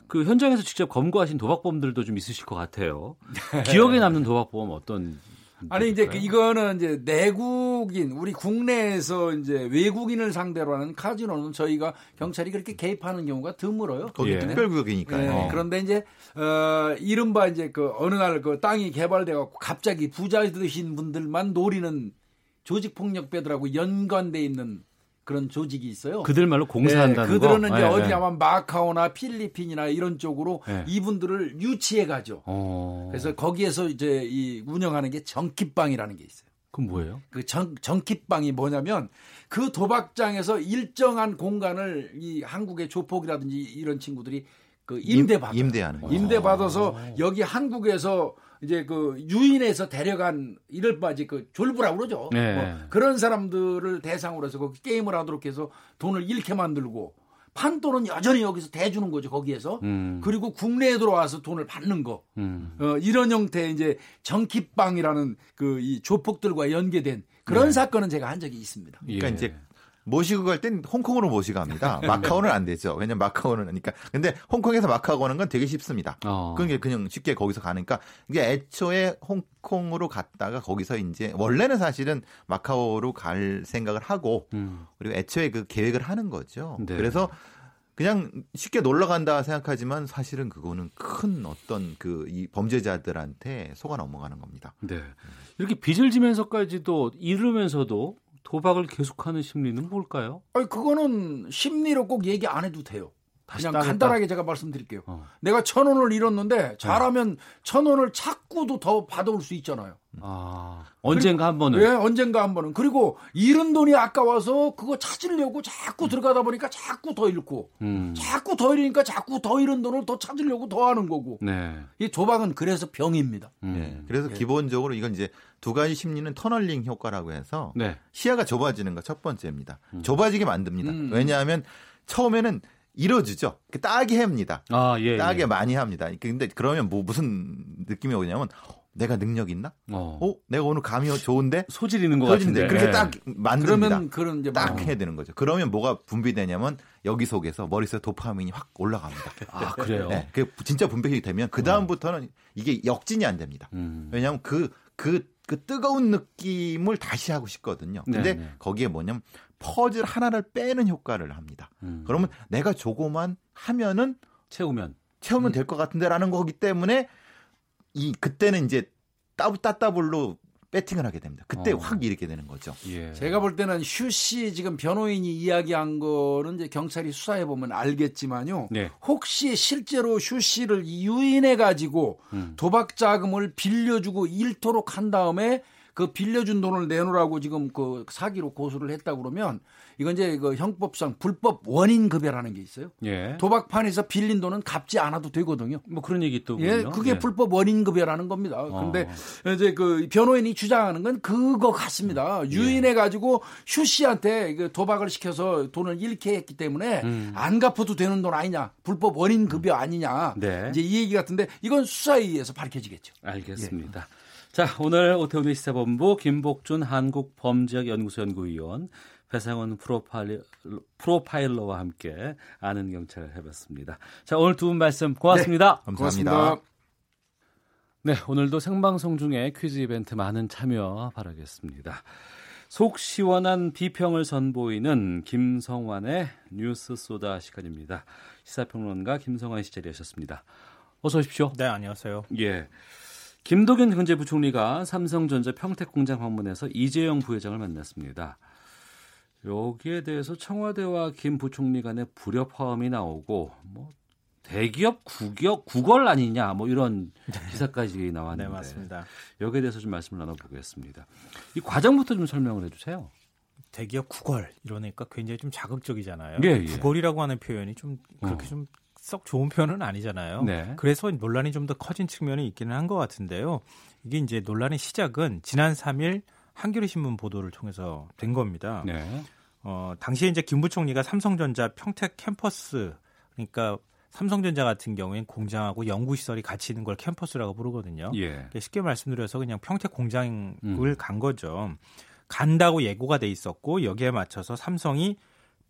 그 현장에서 직접 검거하신 도박범들도 좀 있으실 것 같아요. 기억에 남는 도박범 어떤 아니 이제 그 이거는 이제 내국인 우리 국내에서 이제 외국인을 상대로 하는 카지노는 저희가 경찰이 그렇게 개입하는 경우가 드물어요. 거기 예. 특별구역이니까요. 네. 그런데 이제 어 이른바 이제 그 어느 날 그 땅이 개발돼 갖고 갑자기 부자 되신 분들만 노리는 조직 폭력배들하고 연관돼 있는 그런 조직이 있어요. 그들 말로 공사한다는 네, 그들은 거? 이제 네, 어디 네. 아마 마카오나 필리핀이나 이런 쪽으로 네. 이분들을 유치해 가죠. 어. 그래서 거기에서 이제 이 운영하는 게 정키빵이라는 게 있어요. 그럼 뭐예요? 그 정, 정키빵이 뭐냐면 그 도박장에서 일정한 공간을 이 한국의 조폭이라든지 이런 친구들이 그 임대받아 임대하는 임대 받아서 어. 여기 한국에서 이제 그 유인해서 데려간 이럴 바지 그 졸부라고 그러죠. 네. 뭐 그런 사람들을 대상으로 해서 거기 게임을 하도록 해서 돈을 잃게 만들고 판돈은 여전히 여기서 대주는 거죠 거기에서 음. 그리고 국내에 들어와서 돈을 받는 거 음. 어, 이런 형태의 이제 정키빵이라는 그 이 조폭들과 연계된 그런 네. 사건은 제가 한 적이 있습니다. 그러니까 예. 이제 모시고 갈 땐 홍콩으로 모시고 갑니다. 마카오는 안 되죠. 왜냐면 마카오는 그러니까 근데 홍콩에서 마카오 가는 건 되게 쉽습니다. 어. 그게 그냥 쉽게 거기서 가니까 이게 애초에 홍콩으로 갔다가 거기서 이제 원래는 사실은 마카오로 갈 생각을 하고 음. 그리고 애초에 그 계획을 하는 거죠. 네. 그래서 그냥 쉽게 놀러 간다 생각하지만 사실은 그거는 큰 어떤 그 이 범죄자들한테 속아 넘어가는 겁니다. 네. 이렇게 빚을 지면서까지도 이르면서도 도박을 계속하는 심리는 뭘까요? 아니 그거는 심리로 꼭 얘기 안 해도 돼요. 그냥 따겠다. 간단하게 제가 말씀드릴게요. 어. 내가 천 원을 잃었는데 잘하면 네. 천 원을 자꾸도 더 받아올 수 있잖아요. 아, 언젠가 한 번은. 예, 언젠가 한 번은. 그리고 잃은 돈이 아까워서 그거 찾으려고 자꾸 음. 들어가다 보니까 자꾸 더 잃고, 음. 자꾸 더 잃으니까 자꾸 더 잃은 돈을 더 찾으려고 더 하는 거고. 네. 이 도박은 그래서 병입니다. 음. 네. 그래서 예. 기본적으로 이건 이제 두 가지 심리는 터널링 효과라고 해서 네. 시야가 좁아지는 거 첫 번째입니다. 음. 좁아지게 만듭니다. 음. 왜냐하면 처음에는 이뤄주죠. 따게 합니다. 아, 예, 따게 예. 많이 합니다. 근데 그러면 뭐 무슨 느낌이 오냐면 내가 능력 있나? 어, 어 내가 오늘 감이 좋은데 소질 있는 것 같은데 그렇게 예. 딱 만듭니다. 그러면 그런 이제 딱 어. 해야 되는 거죠. 그러면 뭐가 분비되냐면 여기 속에서 머릿속에 도파민이 확 올라갑니다. 아 그래요? 네, 그 진짜 분배이 되면 그 다음부터는 이게 역진이 안 됩니다. 음. 왜냐하면 그그 그, 그 뜨거운 느낌을 다시 하고 싶거든요. 근데 네네. 거기에 뭐냐면 퍼즐 하나를 빼는 효과를 합니다. 음. 그러면 내가 조금만 하면은 채우면 채우면 음. 될것 같은데라는 거기 때문에 이 그때는 이제 따 따따블로 배팅을 하게 됩니다. 그때 어. 확 이렇게 되는 거죠. 예. 제가 볼 때는 휴씨 지금 변호인이 이야기한 거는 이제 경찰이 수사해 보면 알겠지만요. 네. 혹시 실제로 휴씨를 유인해 가지고 음. 도박 자금을 빌려주고 일토록 한 다음에 그 빌려준 돈을 내놓으라고 지금 그 사기로 고소를 했다 그러면 이건 이제 그 형법상 불법 원인 급여라는 게 있어요. 예. 도박판에서 빌린 돈은 갚지 않아도 되거든요. 뭐 그런 얘기 또 예, 그게 예. 불법 원인 급여라는 겁니다. 근데 어. 이제 그 변호인이 주장하는 건 그거 같습니다. 예. 유인해 가지고 휴 씨한테 그 도박을 시켜서 돈을 잃게 했기 때문에 음. 안 갚아도 되는 돈 아니냐. 불법 원인 급여 아니냐. 네. 이제 이 얘기 같은데 이건 수사에 의해서 밝혀지겠죠. 알겠습니다. 예. 자, 오늘 오태훈의 시사본부 김복준 한국범죄학연구소 연구위원 배상원 프로파일, 프로파일러와 함께 아는 경찰을 해봤습니다. 자, 오늘 두 분 말씀 고맙습니다. 네, 감사합니다. 고맙습니다. 네, 오늘도 생방송 중에 퀴즈 이벤트 많은 참여 바라겠습니다. 속 시원한 비평을 선보이는 김성환의 뉴스 소다 시간입니다. 시사평론가 김성환 씨 자리하셨습니다. 어서 오십시오. 네, 안녕하세요. 예. 김도균 경제부총리가 삼성전자 평택공장 방문해서 이재용 부회장을 만났습니다. 여기에 대해서 청와대와 김 부총리 간의 불협화음이 나오고 뭐 대기업 국격 국월 아니냐 뭐 이런 기사까지 나왔는데 네, 맞습니다. 여기에 대해서 좀 말씀을 나눠보겠습니다. 이 과정부터 좀 설명을 해주세요. 대기업 국월 이러니까 굉장히 좀 자극적이잖아요. 예, 예. 국월이라고 하는 표현이 좀 그렇게 어. 좀 썩 좋은 표현은 아니잖아요. 네. 그래서 논란이 좀 더 커진 측면이 있기는 한 것 같은데요. 이게 이제 논란의 시작은 지난 3일 한겨레 신문 보도를 통해서 된 겁니다. 네. 어, 당시에 이제 김 부총리가 삼성전자 평택 캠퍼스 그러니까 삼성전자 같은 경우엔 공장하고 연구시설이 같이 있는 걸 캠퍼스라고 부르거든요. 예. 그러니까 쉽게 말씀드려서 그냥 평택 공장을 음. 간 거죠. 간다고 예고가 돼 있었고 여기에 맞춰서 삼성이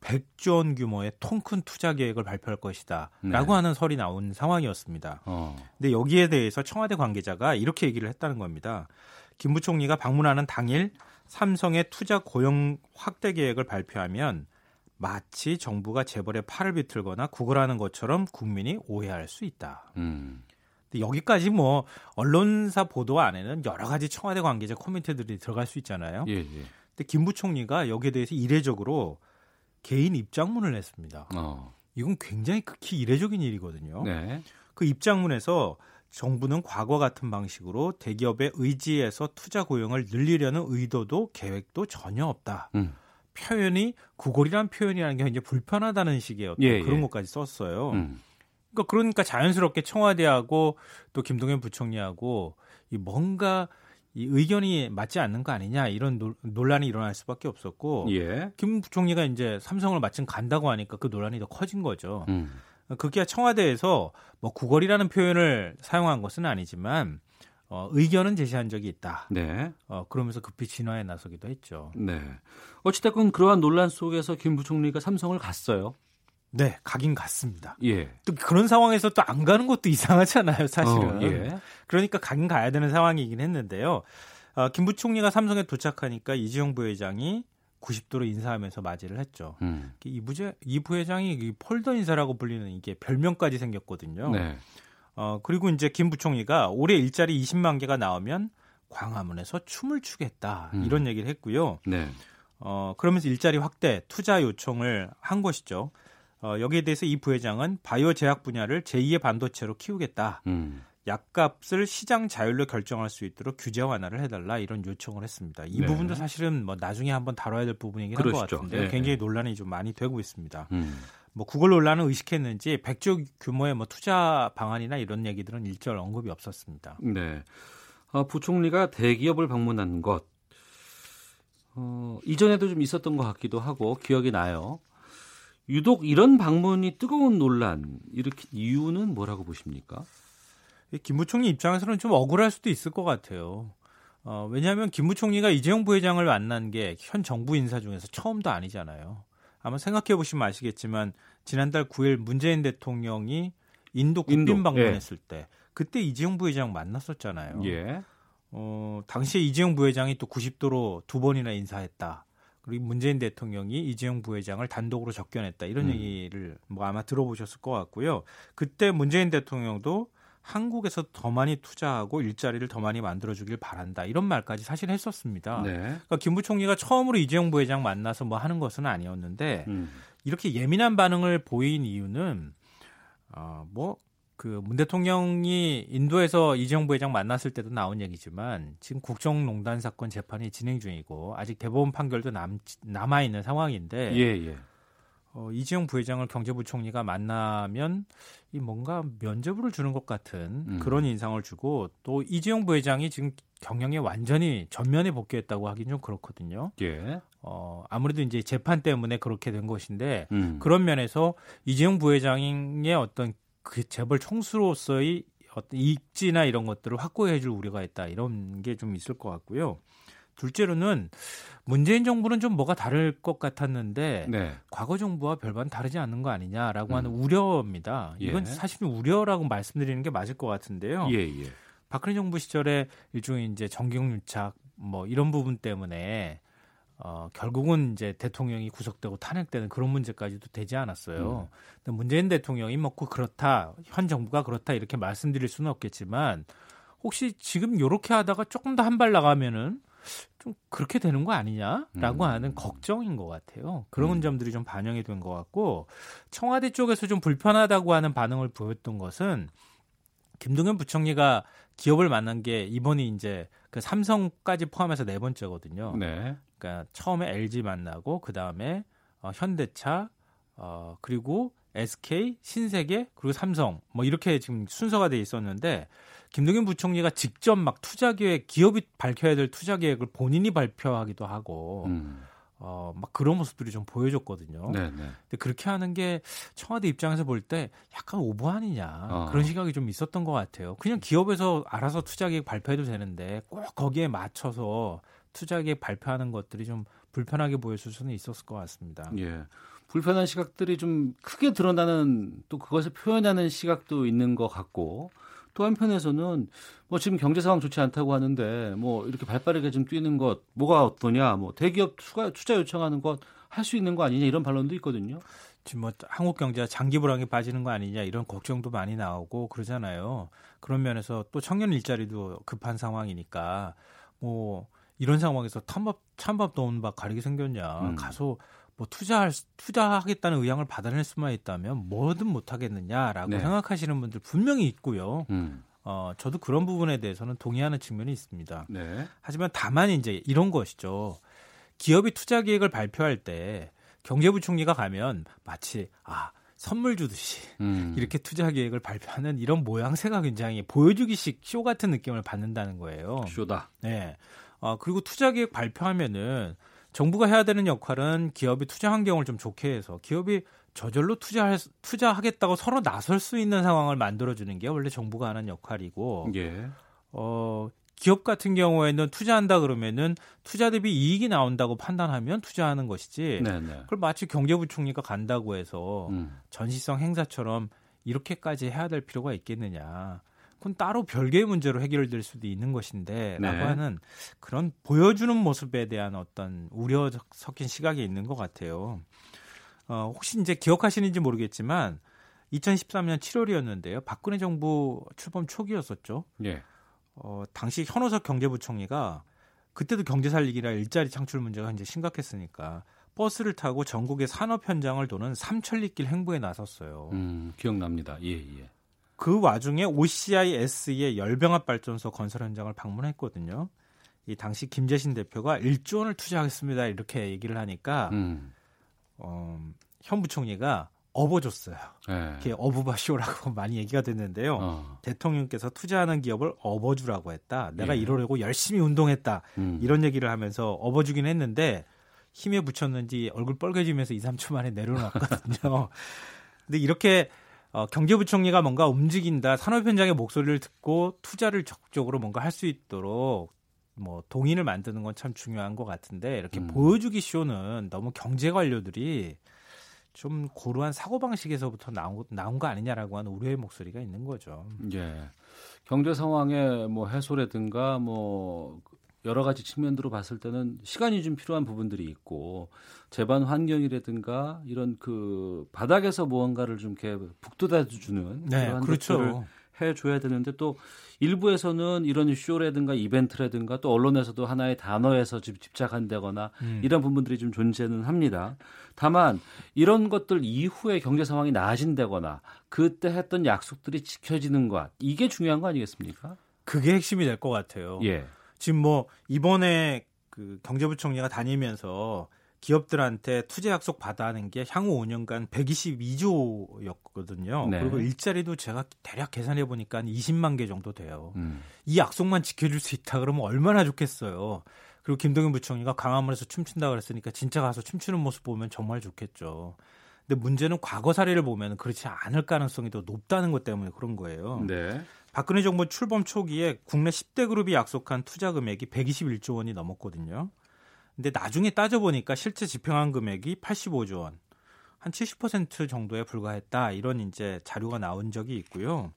100조 원 규모의 통 큰 투자 계획을 발표할 것이다. 라고 네. 하는 설이 나온 상황이었습니다. 어. 근데 여기에 대해서 청와대 관계자가 이렇게 얘기를 했다는 겁니다. 김 부총리가 방문하는 당일 삼성의 투자 고용 확대 계획을 발표하면 마치 정부가 재벌의 팔을 비틀거나 구걸하는 것처럼 국민이 오해할 수 있다. 음. 근데 여기까지 뭐 언론사 보도 안에는 여러 가지 청와대 관계자 코멘트들이 들어갈 수 있잖아요. 예, 예. 근데 김 부총리가 여기에 대해서 이례적으로 개인 입장문을 냈습니다. 어. 이건 굉장히 극히 이례적인 일이거든요. 네. 그 입장문에서 정부는 과거 같은 방식으로 대기업의 의지에서 투자 고용을 늘리려는 의도도 계획도 전혀 없다. 음. 표현이 구골이란 표현이라는 게 굉장히 불편하다는 식의 어떤 예, 그런 예. 것까지 썼어요. 음. 그러니까 그러니까 자연스럽게 청와대하고 또 김동연 부총리하고 이 뭔가 이 의견이 맞지 않는 거 아니냐 이런 노, 논란이 일어날 수밖에 없었고 예. 김 부총리가 이제 삼성을 마침 간다고 하니까 그 논란이 더 커진 거죠. 음. 그게 청와대에서 뭐 구걸이라는 표현을 사용한 것은 아니지만 어, 의견은 제시한 적이 있다. 네. 어, 그러면서 급히 진화에 나서기도 했죠. 네. 어찌됐건 그러한 논란 속에서 김 부총리가 삼성을 갔어요. 네, 가긴 갔습니다. 예. 또 그런 상황에서 또 안 가는 것도 이상하잖아요, 사실은. 어, 예. 그러니까 가긴 가야 되는 상황이긴 했는데요. 어, 김 부총리가 삼성에 도착하니까 이지용 부회장이 90도로 인사하면서 맞이를 했죠. 음. 이, 부제, 이 부회장이 폴더 인사라고 불리는 이게 별명까지 생겼거든요. 네. 어, 그리고 이제 김 부총리가 올해 일자리 20만 개가 나오면 광화문에서 춤을 추겠다. 음. 이런 얘기를 했고요. 네. 어, 그러면서 일자리 확대, 투자 요청을 한 것이죠. 어, 여기에 대해서 이 부회장은 바이오 제약 분야를 제2의 반도체로 키우겠다. 음. 약값을 시장 자율로 결정할 수 있도록 규제 완화를 해달라 이런 요청을 했습니다. 이 네. 부분도 사실은 뭐 나중에 한번 다뤄야 될 부분이긴 한 것 같은데 네. 굉장히 논란이 좀 많이 되고 있습니다. 음. 뭐 구글 논란을 의식했는지 100조 규모의 뭐 투자 방안이나 이런 얘기들은 일절 언급이 없었습니다. 네. 어, 부총리가 대기업을 방문한 것 어, 이전에도 좀 있었던 것 같기도 하고 기억이 나요. 유독 이런 방문이 뜨거운 논란 일으킨 이유는 뭐라고 보십니까? 김 부총리 입장에서는 좀 억울할 수도 있을 것 같아요. 어, 왜냐하면 김 부총리가 이재용 부회장을 만난 게 현 정부 인사 중에서 처음도 아니잖아요. 아마 생각해 보시면 아시겠지만 지난달 9일 문재인 대통령이 인도 국빈 인도, 방문했을 예. 때 그때 이재용 부회장 만났었잖아요. 예. 어, 당시에 이재용 부회장이 또 90도로 두 번이나 인사했다. 그리고 문재인 대통령이 이재용 부회장을 단독으로 접견했다. 이런 음. 얘기를 뭐 아마 들어보셨을 것 같고요. 그때 문재인 대통령도 한국에서 더 많이 투자하고 일자리를 더 많이 만들어주길 바란다 이런 말까지 사실 했었습니다. 네. 그러니까 김 부총리가 처음으로 이재용 부회장 만나서 뭐 하는 것은 아니었는데 음. 이렇게 예민한 반응을 보인 이유는 어, 뭐 그 문 대통령이 인도에서 이재용 부회장 만났을 때도 나온 얘기지만 지금 국정농단 사건 재판이 진행 중이고 아직 대법원 판결도 남 남아 있는 상황인데 예, 예. 어, 이재용 부회장을 경제부총리가 만나면 이 뭔가 면죄부를 주는 것 같은 음. 그런 인상을 주고 또 이재용 부회장이 지금 경영에 완전히 전면에 복귀했다고 하긴 좀 그렇거든요. 예. 어, 아무래도 이제 재판 때문에 그렇게 된 것인데 음. 그런 면에서 이재용 부회장의 어떤 그 재벌 총수로서의 어떤 이익지나 이런 것들을 확보해 줄 우려가 있다. 이런 게 좀 있을 것 같고요. 둘째로는 문재인 정부는 좀 뭐가 다를 것 같았는데 네. 과거 정부와 별반 다르지 않는 거 아니냐라고 음. 하는 우려입니다. 이건 예. 사실 우려라고 말씀드리는 게 맞을 것 같은데요. 예, 예. 박근혜 정부 시절에 일종의 이제 정경 유착 뭐 이런 부분 때문에 어, 결국은 이제 대통령이 구속되고 탄핵되는 그런 문제까지도 되지 않았어요. 음. 근데 문재인 대통령이 먹고 그렇다, 현 정부가 그렇다 이렇게 말씀드릴 수는 없겠지만 혹시 지금 이렇게 하다가 조금 더 한 발 나가면은 좀 그렇게 되는 거 아니냐라고 음. 하는 걱정인 것 같아요. 그런 음. 점들이 좀 반영이 된 것 같고 청와대 쪽에서 좀 불편하다고 하는 반응을 보였던 것은 김동연 부총리가 기업을 만난 게 이번이 이제 그 삼성까지 포함해서 네 번째거든요. 네. 그러니까 처음에 LG 만나고 그 다음에 어, 현대차 어, 그리고 SK, 신세계 그리고 삼성 뭐 이렇게 지금 순서가 돼 있었는데 김동연 부총리가 직접 막 투자 계획, 기업이 밝혀야 될 투자 계획을 본인이 발표하기도 하고 음. 어, 막 그런 모습들이 좀 보여줬거든요. 네네. 네. 근데 그렇게 하는 게 청와대 입장에서 볼 때 약간 오버 아니냐 어. 그런 시각이 좀 있었던 것 같아요. 그냥 기업에서 알아서 투자 계획 발표해도 되는데 꼭 거기에 맞춰서 투자 계획 발표하는 것들이 좀 불편하게 보였을 수는 있었을 것 같습니다. 예. 불편한 시각들이 좀 크게 드러나는 또 그것을 표현하는 시각도 있는 것 같고 또 한편에서는 뭐 지금 경제 상황 좋지 않다고 하는데 뭐 이렇게 발빠르게 좀 뛰는 것 뭐가 어떠냐 뭐 대기업 투자, 투자 요청하는 것 할 수 있는 거 아니냐 이런 반론도 있거든요. 지금 뭐 한국 경제가 장기 불황에 빠지는 거 아니냐 이런 걱정도 많이 나오고 그러잖아요. 그런 면에서 또 청년 일자리도 급한 상황이니까 뭐 이런 상황에서 탐밥 찬밥 더운 밥 가리게 생겼냐 음. 가서 뭐 투자할 투자하겠다는 의향을 받아낼 수만 있다면 뭐든 못 하겠느냐라고 네. 생각하시는 분들 분명히 있고요. 음. 어, 저도 그런 부분에 대해서는 동의하는 측면이 있습니다. 네. 하지만 다만 이제 이런 것이죠. 기업이 투자 계획을 발표할 때 경제부총리가 가면 마치 아 선물 주듯이 음. 이렇게 투자 계획을 발표하는 이런 모양새가 굉장히 보여주기식 쇼 같은 느낌을 받는다는 거예요. 쇼다. 네. 어, 그리고 투자 계획 발표하면은 정부가 해야 되는 역할은 기업이 투자 환경을 좀 좋게 해서 기업이 저절로 투자할 투자하겠다고 서로 나설 수 있는 상황을 만들어 주는 게 원래 정부가 하는 역할이고 예. 어 기업 같은 경우에는 투자한다 그러면은 투자 대비 이익이 나온다고 판단하면 투자하는 것이지 네네. 그걸 마치 경제부총리가 간다고 해서 음. 전시성 행사처럼 이렇게까지 해야 될 필요가 있겠느냐 그건 따로 별개의 문제로 해결될 수도 있는 것인데라고 네. 하는 그런 보여주는 모습에 대한 어떤 우려 섞인 시각이 있는 것 같아요. 어, 혹시 이제 기억하시는지 모르겠지만 2013년 7월이었는데요. 박근혜 정부 출범 초기였었죠. 예. 어, 당시 현호석 경제부총리가 그때도 경제 살리기라 일자리 창출 문제가 이제 심각했으니까 버스를 타고 전국의 산업 현장을 도는 삼천리길 행보에 나섰어요. 음, 기억납니다. 예, 예. 그 와중에 OCIS의 열병합 발전소 건설 현장을 방문했거든요. 이 당시 김재신 대표가 1조 원을 투자하겠습니다 이렇게 얘기를 하니까 음. 어, 현 부총리가 업어줬어요. 네. 그게 어부바쇼라고 많이 얘기가 됐는데요. 어. 대통령께서 투자하는 기업을 업어주라고 했다. 내가 예. 이러려고 열심히 운동했다. 음. 이런 얘기를 하면서 업어주긴 했는데 힘에 붙였는지 얼굴 빨개지면서 2, 3초 만에 내려놨거든요. 근데 이렇게 어, 경제부총리가 뭔가 움직인다, 산업 현장의 목소리를 듣고 투자를 적극적으로 뭔가 할 수 있도록 뭐 동인을 만드는 건 참 중요한 것 같은데 이렇게 음. 보여주기 쇼는 너무 경제 관료들이 좀 고루한 사고 방식에서부터 나온, 나온 거 아니냐라고 하는 우려의 목소리가 있는 거죠. 예. 경제 상황의 뭐 해소라든가 뭐 여러 가지 측면으로 봤을 때는 시간이 좀 필요한 부분들이 있고 재반 환경이라든가 이런 그 바닥에서 무언가를 좀 이렇게 북돋아 주는 네, 그런 그렇죠. 해줘야 되는데 또 일부에서는 이런 쇼라든가 이벤트라든가 또 언론에서도 하나의 단어에서 집착한다거나 음. 이런 부분들이 좀 존재는 합니다. 다만 이런 것들 이후에 경제 상황이 나아진다거나 그때 했던 약속들이 지켜지는 것 이게 중요한 거 아니겠습니까? 그게 핵심이 될 것 같아요. 예. 지금 뭐 이번에 그 경제부총리가 다니면서 기업들한테 투자 약속 받아는 게 향후 5년간 122조였거든요. 네. 그리고 일자리도 제가 대략 계산해 보니까 20만 개 정도 돼요. 음. 이 약속만 지켜줄 수 있다 그러면 얼마나 좋겠어요. 그리고 김동연 부총리가 강화문에서 춤춘다 그랬으니까 진짜 가서 춤추는 모습 보면 정말 좋겠죠. 근데 문제는 과거 사례를 보면 그렇지 않을 가능성이 더 높다는 것 때문에 그런 거예요. 네. 박근혜 정부 출범 초기에 국내 10대 그룹이 약속한 투자 금액이 121조 원이 넘었거든요. 근데 나중에 따져보니까 실제 집행한 금액이 85조 원, 한 70% 정도에 불과했다. 이런 이제 자료가 나온 적이 있고요.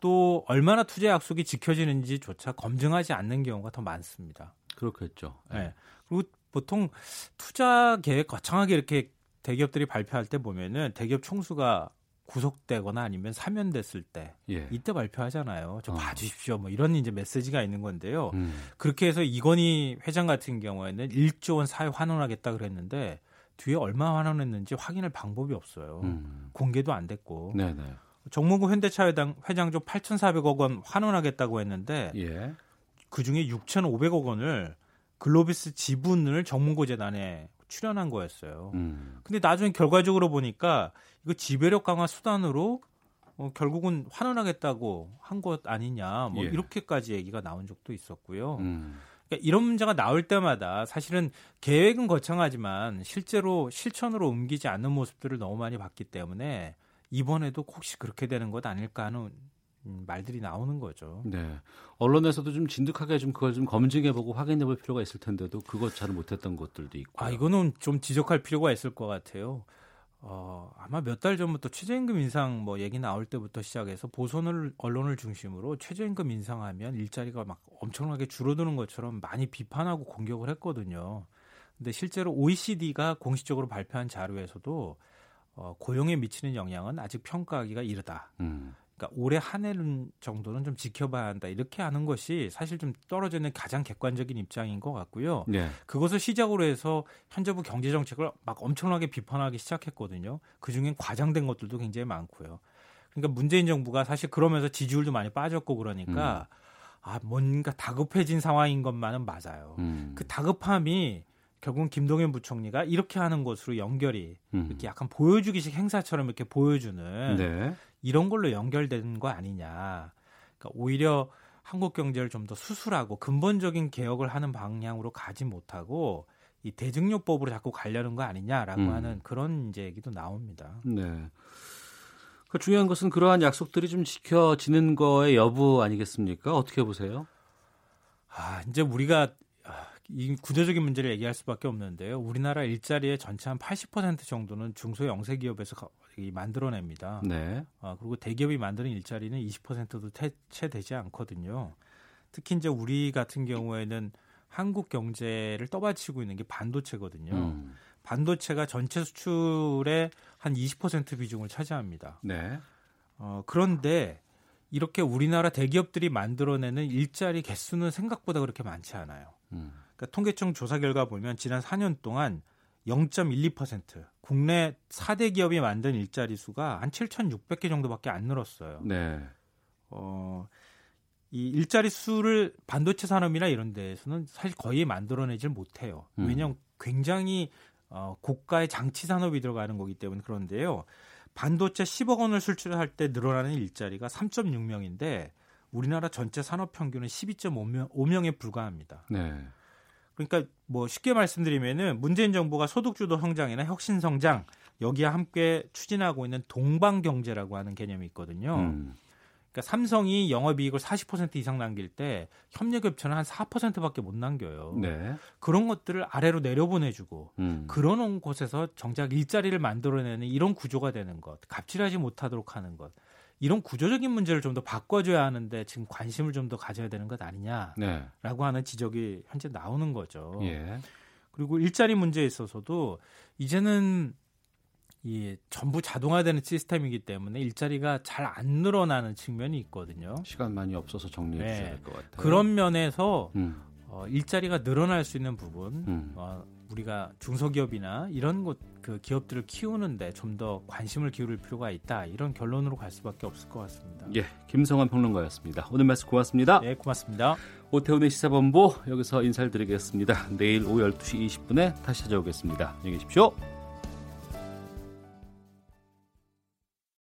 또 얼마나 투자 약속이 지켜지는지조차 검증하지 않는 경우가 더 많습니다. 그렇겠죠. 네. 그리고 보통 투자 계획 거창하게 이렇게 대기업들이 발표할 때 보면은 대기업 총수가 구속되거나 아니면 사면됐을 때 예. 이때 발표하잖아요. 좀 어. 봐주십시오. 뭐 이런 이제 메시지가 있는 건데요. 음. 그렇게 해서 이건희 회장 같은 경우에는 1조 원 사회 환원하겠다 그랬는데 뒤에 얼마 환원했는지 확인할 방법이 없어요. 음. 공개도 안 됐고. 네네. 정몽구 현대차 회장 회장조 8,400억 원 환원하겠다고 했는데 예. 그 중에 6,500억 원을 글로비스 지분을 정몽구 재단에 출연한 거였어요. 음. 근데 나중에 결과적으로 보니까 이거 지배력 강화 수단으로 어, 결국은 환원하겠다고 한 것 아니냐 뭐 예. 이렇게까지 얘기가 나온 적도 있었고요. 음. 그러니까 이런 문제가 나올 때마다 사실은 계획은 거창하지만 실제로 실천으로 옮기지 않는 모습들을 너무 많이 봤기 때문에 이번에도 혹시 그렇게 되는 것 아닐까 하는 음, 말들이 나오는 거죠. 네. 언론에서도 좀 진득하게 좀 그걸 좀 검증해보고 확인해볼 필요가 있을 텐데도 그것 잘 못했던 것들도 있고. 아 이거는 좀 지적할 필요가 있을 것 같아요. 어, 아마 몇 달 전부터 최저임금 인상 뭐 얘기 나올 때부터 시작해서 보선을 언론을 중심으로 최저임금 인상하면 일자리가 막 엄청나게 줄어드는 것처럼 많이 비판하고 공격을 했거든요. 근데 실제로 OECD가 공식적으로 발표한 자료에서도 어, 고용에 미치는 영향은 아직 평가하기가 이르다. 음. 그러니까 올해 한 해는 정도는 좀 지켜봐야 한다 이렇게 하는 것이 사실 좀 떨어져 있는 가장 객관적인 입장인 것 같고요. 네. 그것을 시작으로 해서 현재부 경제 정책을 막 엄청나게 비판하기 시작했거든요. 그 중엔 과장된 것들도 굉장히 많고요. 그러니까 문재인 정부가 사실 그러면서 지지율도 많이 빠졌고 그러니까 음. 아 뭔가 다급해진 상황인 것만은 맞아요. 음. 그 다급함이 결국은 김동연 부총리가 이렇게 하는 것으로 연결이 음. 이렇게 약간 보여주기식 행사처럼 이렇게 보여주는 네. 이런 걸로 연결된 거 아니냐. 그러니까 오히려 한국 경제를 좀 더 수술하고 근본적인 개혁을 하는 방향으로 가지 못하고 이 대증요법으로 자꾸 가려는 거 아니냐라고 음. 하는 그런 이제 얘기도 나옵니다. 네. 그 중요한 것은 그러한 약속들이 좀 지켜지는 거의 여부 아니겠습니까? 어떻게 보세요? 아, 이제 우리가 이 구조적인 문제를 얘기할 수밖에 없는데요. 우리나라 일자리의 전체 한 80% 정도는 중소 영세 기업에서 만들어냅니다. 네. 아, 그리고 대기업이 만드는 일자리는 20%도 채되지 않거든요. 특히 이제 우리 같은 경우에는 한국 경제를 떠받치고 있는 게 반도체거든요. 음. 반도체가 전체 수출의 한 20% 비중을 차지합니다. 네. 어, 그런데 이렇게 우리나라 대기업들이 만들어내는 일자리 개수는 생각보다 그렇게 많지 않아요. 음. 그러니까 통계청 조사 결과 보면 지난 4년 동안 0.12% 국내 4대 기업이 만든 일자리 수가 한 7,600개 정도밖에 안 늘었어요. 네. 어, 이 일자리 수를 반도체 산업이나 이런 데에서는 사실 거의 만들어내질 못해요. 음. 왜냐하면 굉장히 어, 고가의 장치 산업이 들어가는 거기 때문에 그런데요. 반도체 10억 원을 수출할 때 늘어나는 일자리가 3.6명인데 우리나라 전체 산업 평균은 12.5명, 5명에 불과합니다. 네. 그러니까 뭐 쉽게 말씀드리면은 문재인 정부가 소득주도 성장이나 혁신 성장 여기에 함께 추진하고 있는 동방 경제라고 하는 개념이 있거든요. 음. 그러니까 삼성이 영업이익을 40% 이상 남길 때 협력업체는 한 4%밖에 못 남겨요. 네. 그런 것들을 아래로 내려보내주고 음. 그런 곳에서 정작 일자리를 만들어내는 이런 구조가 되는 것, 갑질하지 못하도록 하는 것. 이런 구조적인 문제를 좀 더 바꿔줘야 하는데 지금 관심을 좀 더 가져야 되는 것 아니냐라고 네. 하는 지적이 현재 나오는 거죠. 예. 그리고 일자리 문제에 있어서도 이제는 이 전부 자동화되는 시스템이기 때문에 일자리가 잘 안 늘어나는 측면이 있거든요. 시간 많이 없어서 정리해 네. 주셔야 될 것 같아요. 그런 면에서 음. 어, 일자리가 늘어날 수 있는 부분, 음. 어, 우리가 중소기업이나 이런 곳 그 기업들을 키우는데 좀 더 관심을 기울일 필요가 있다 이런 결론으로 갈 수밖에 없을 것 같습니다. 예, 김성환 평론가였습니다. 오늘 말씀 고맙습니다. 네, 고맙습니다. 오태훈의 시사본부 여기서 인사를 드리겠습니다. 내일 오후 12시 20분에 다시 찾아오겠습니다. 안녕히 계십시오.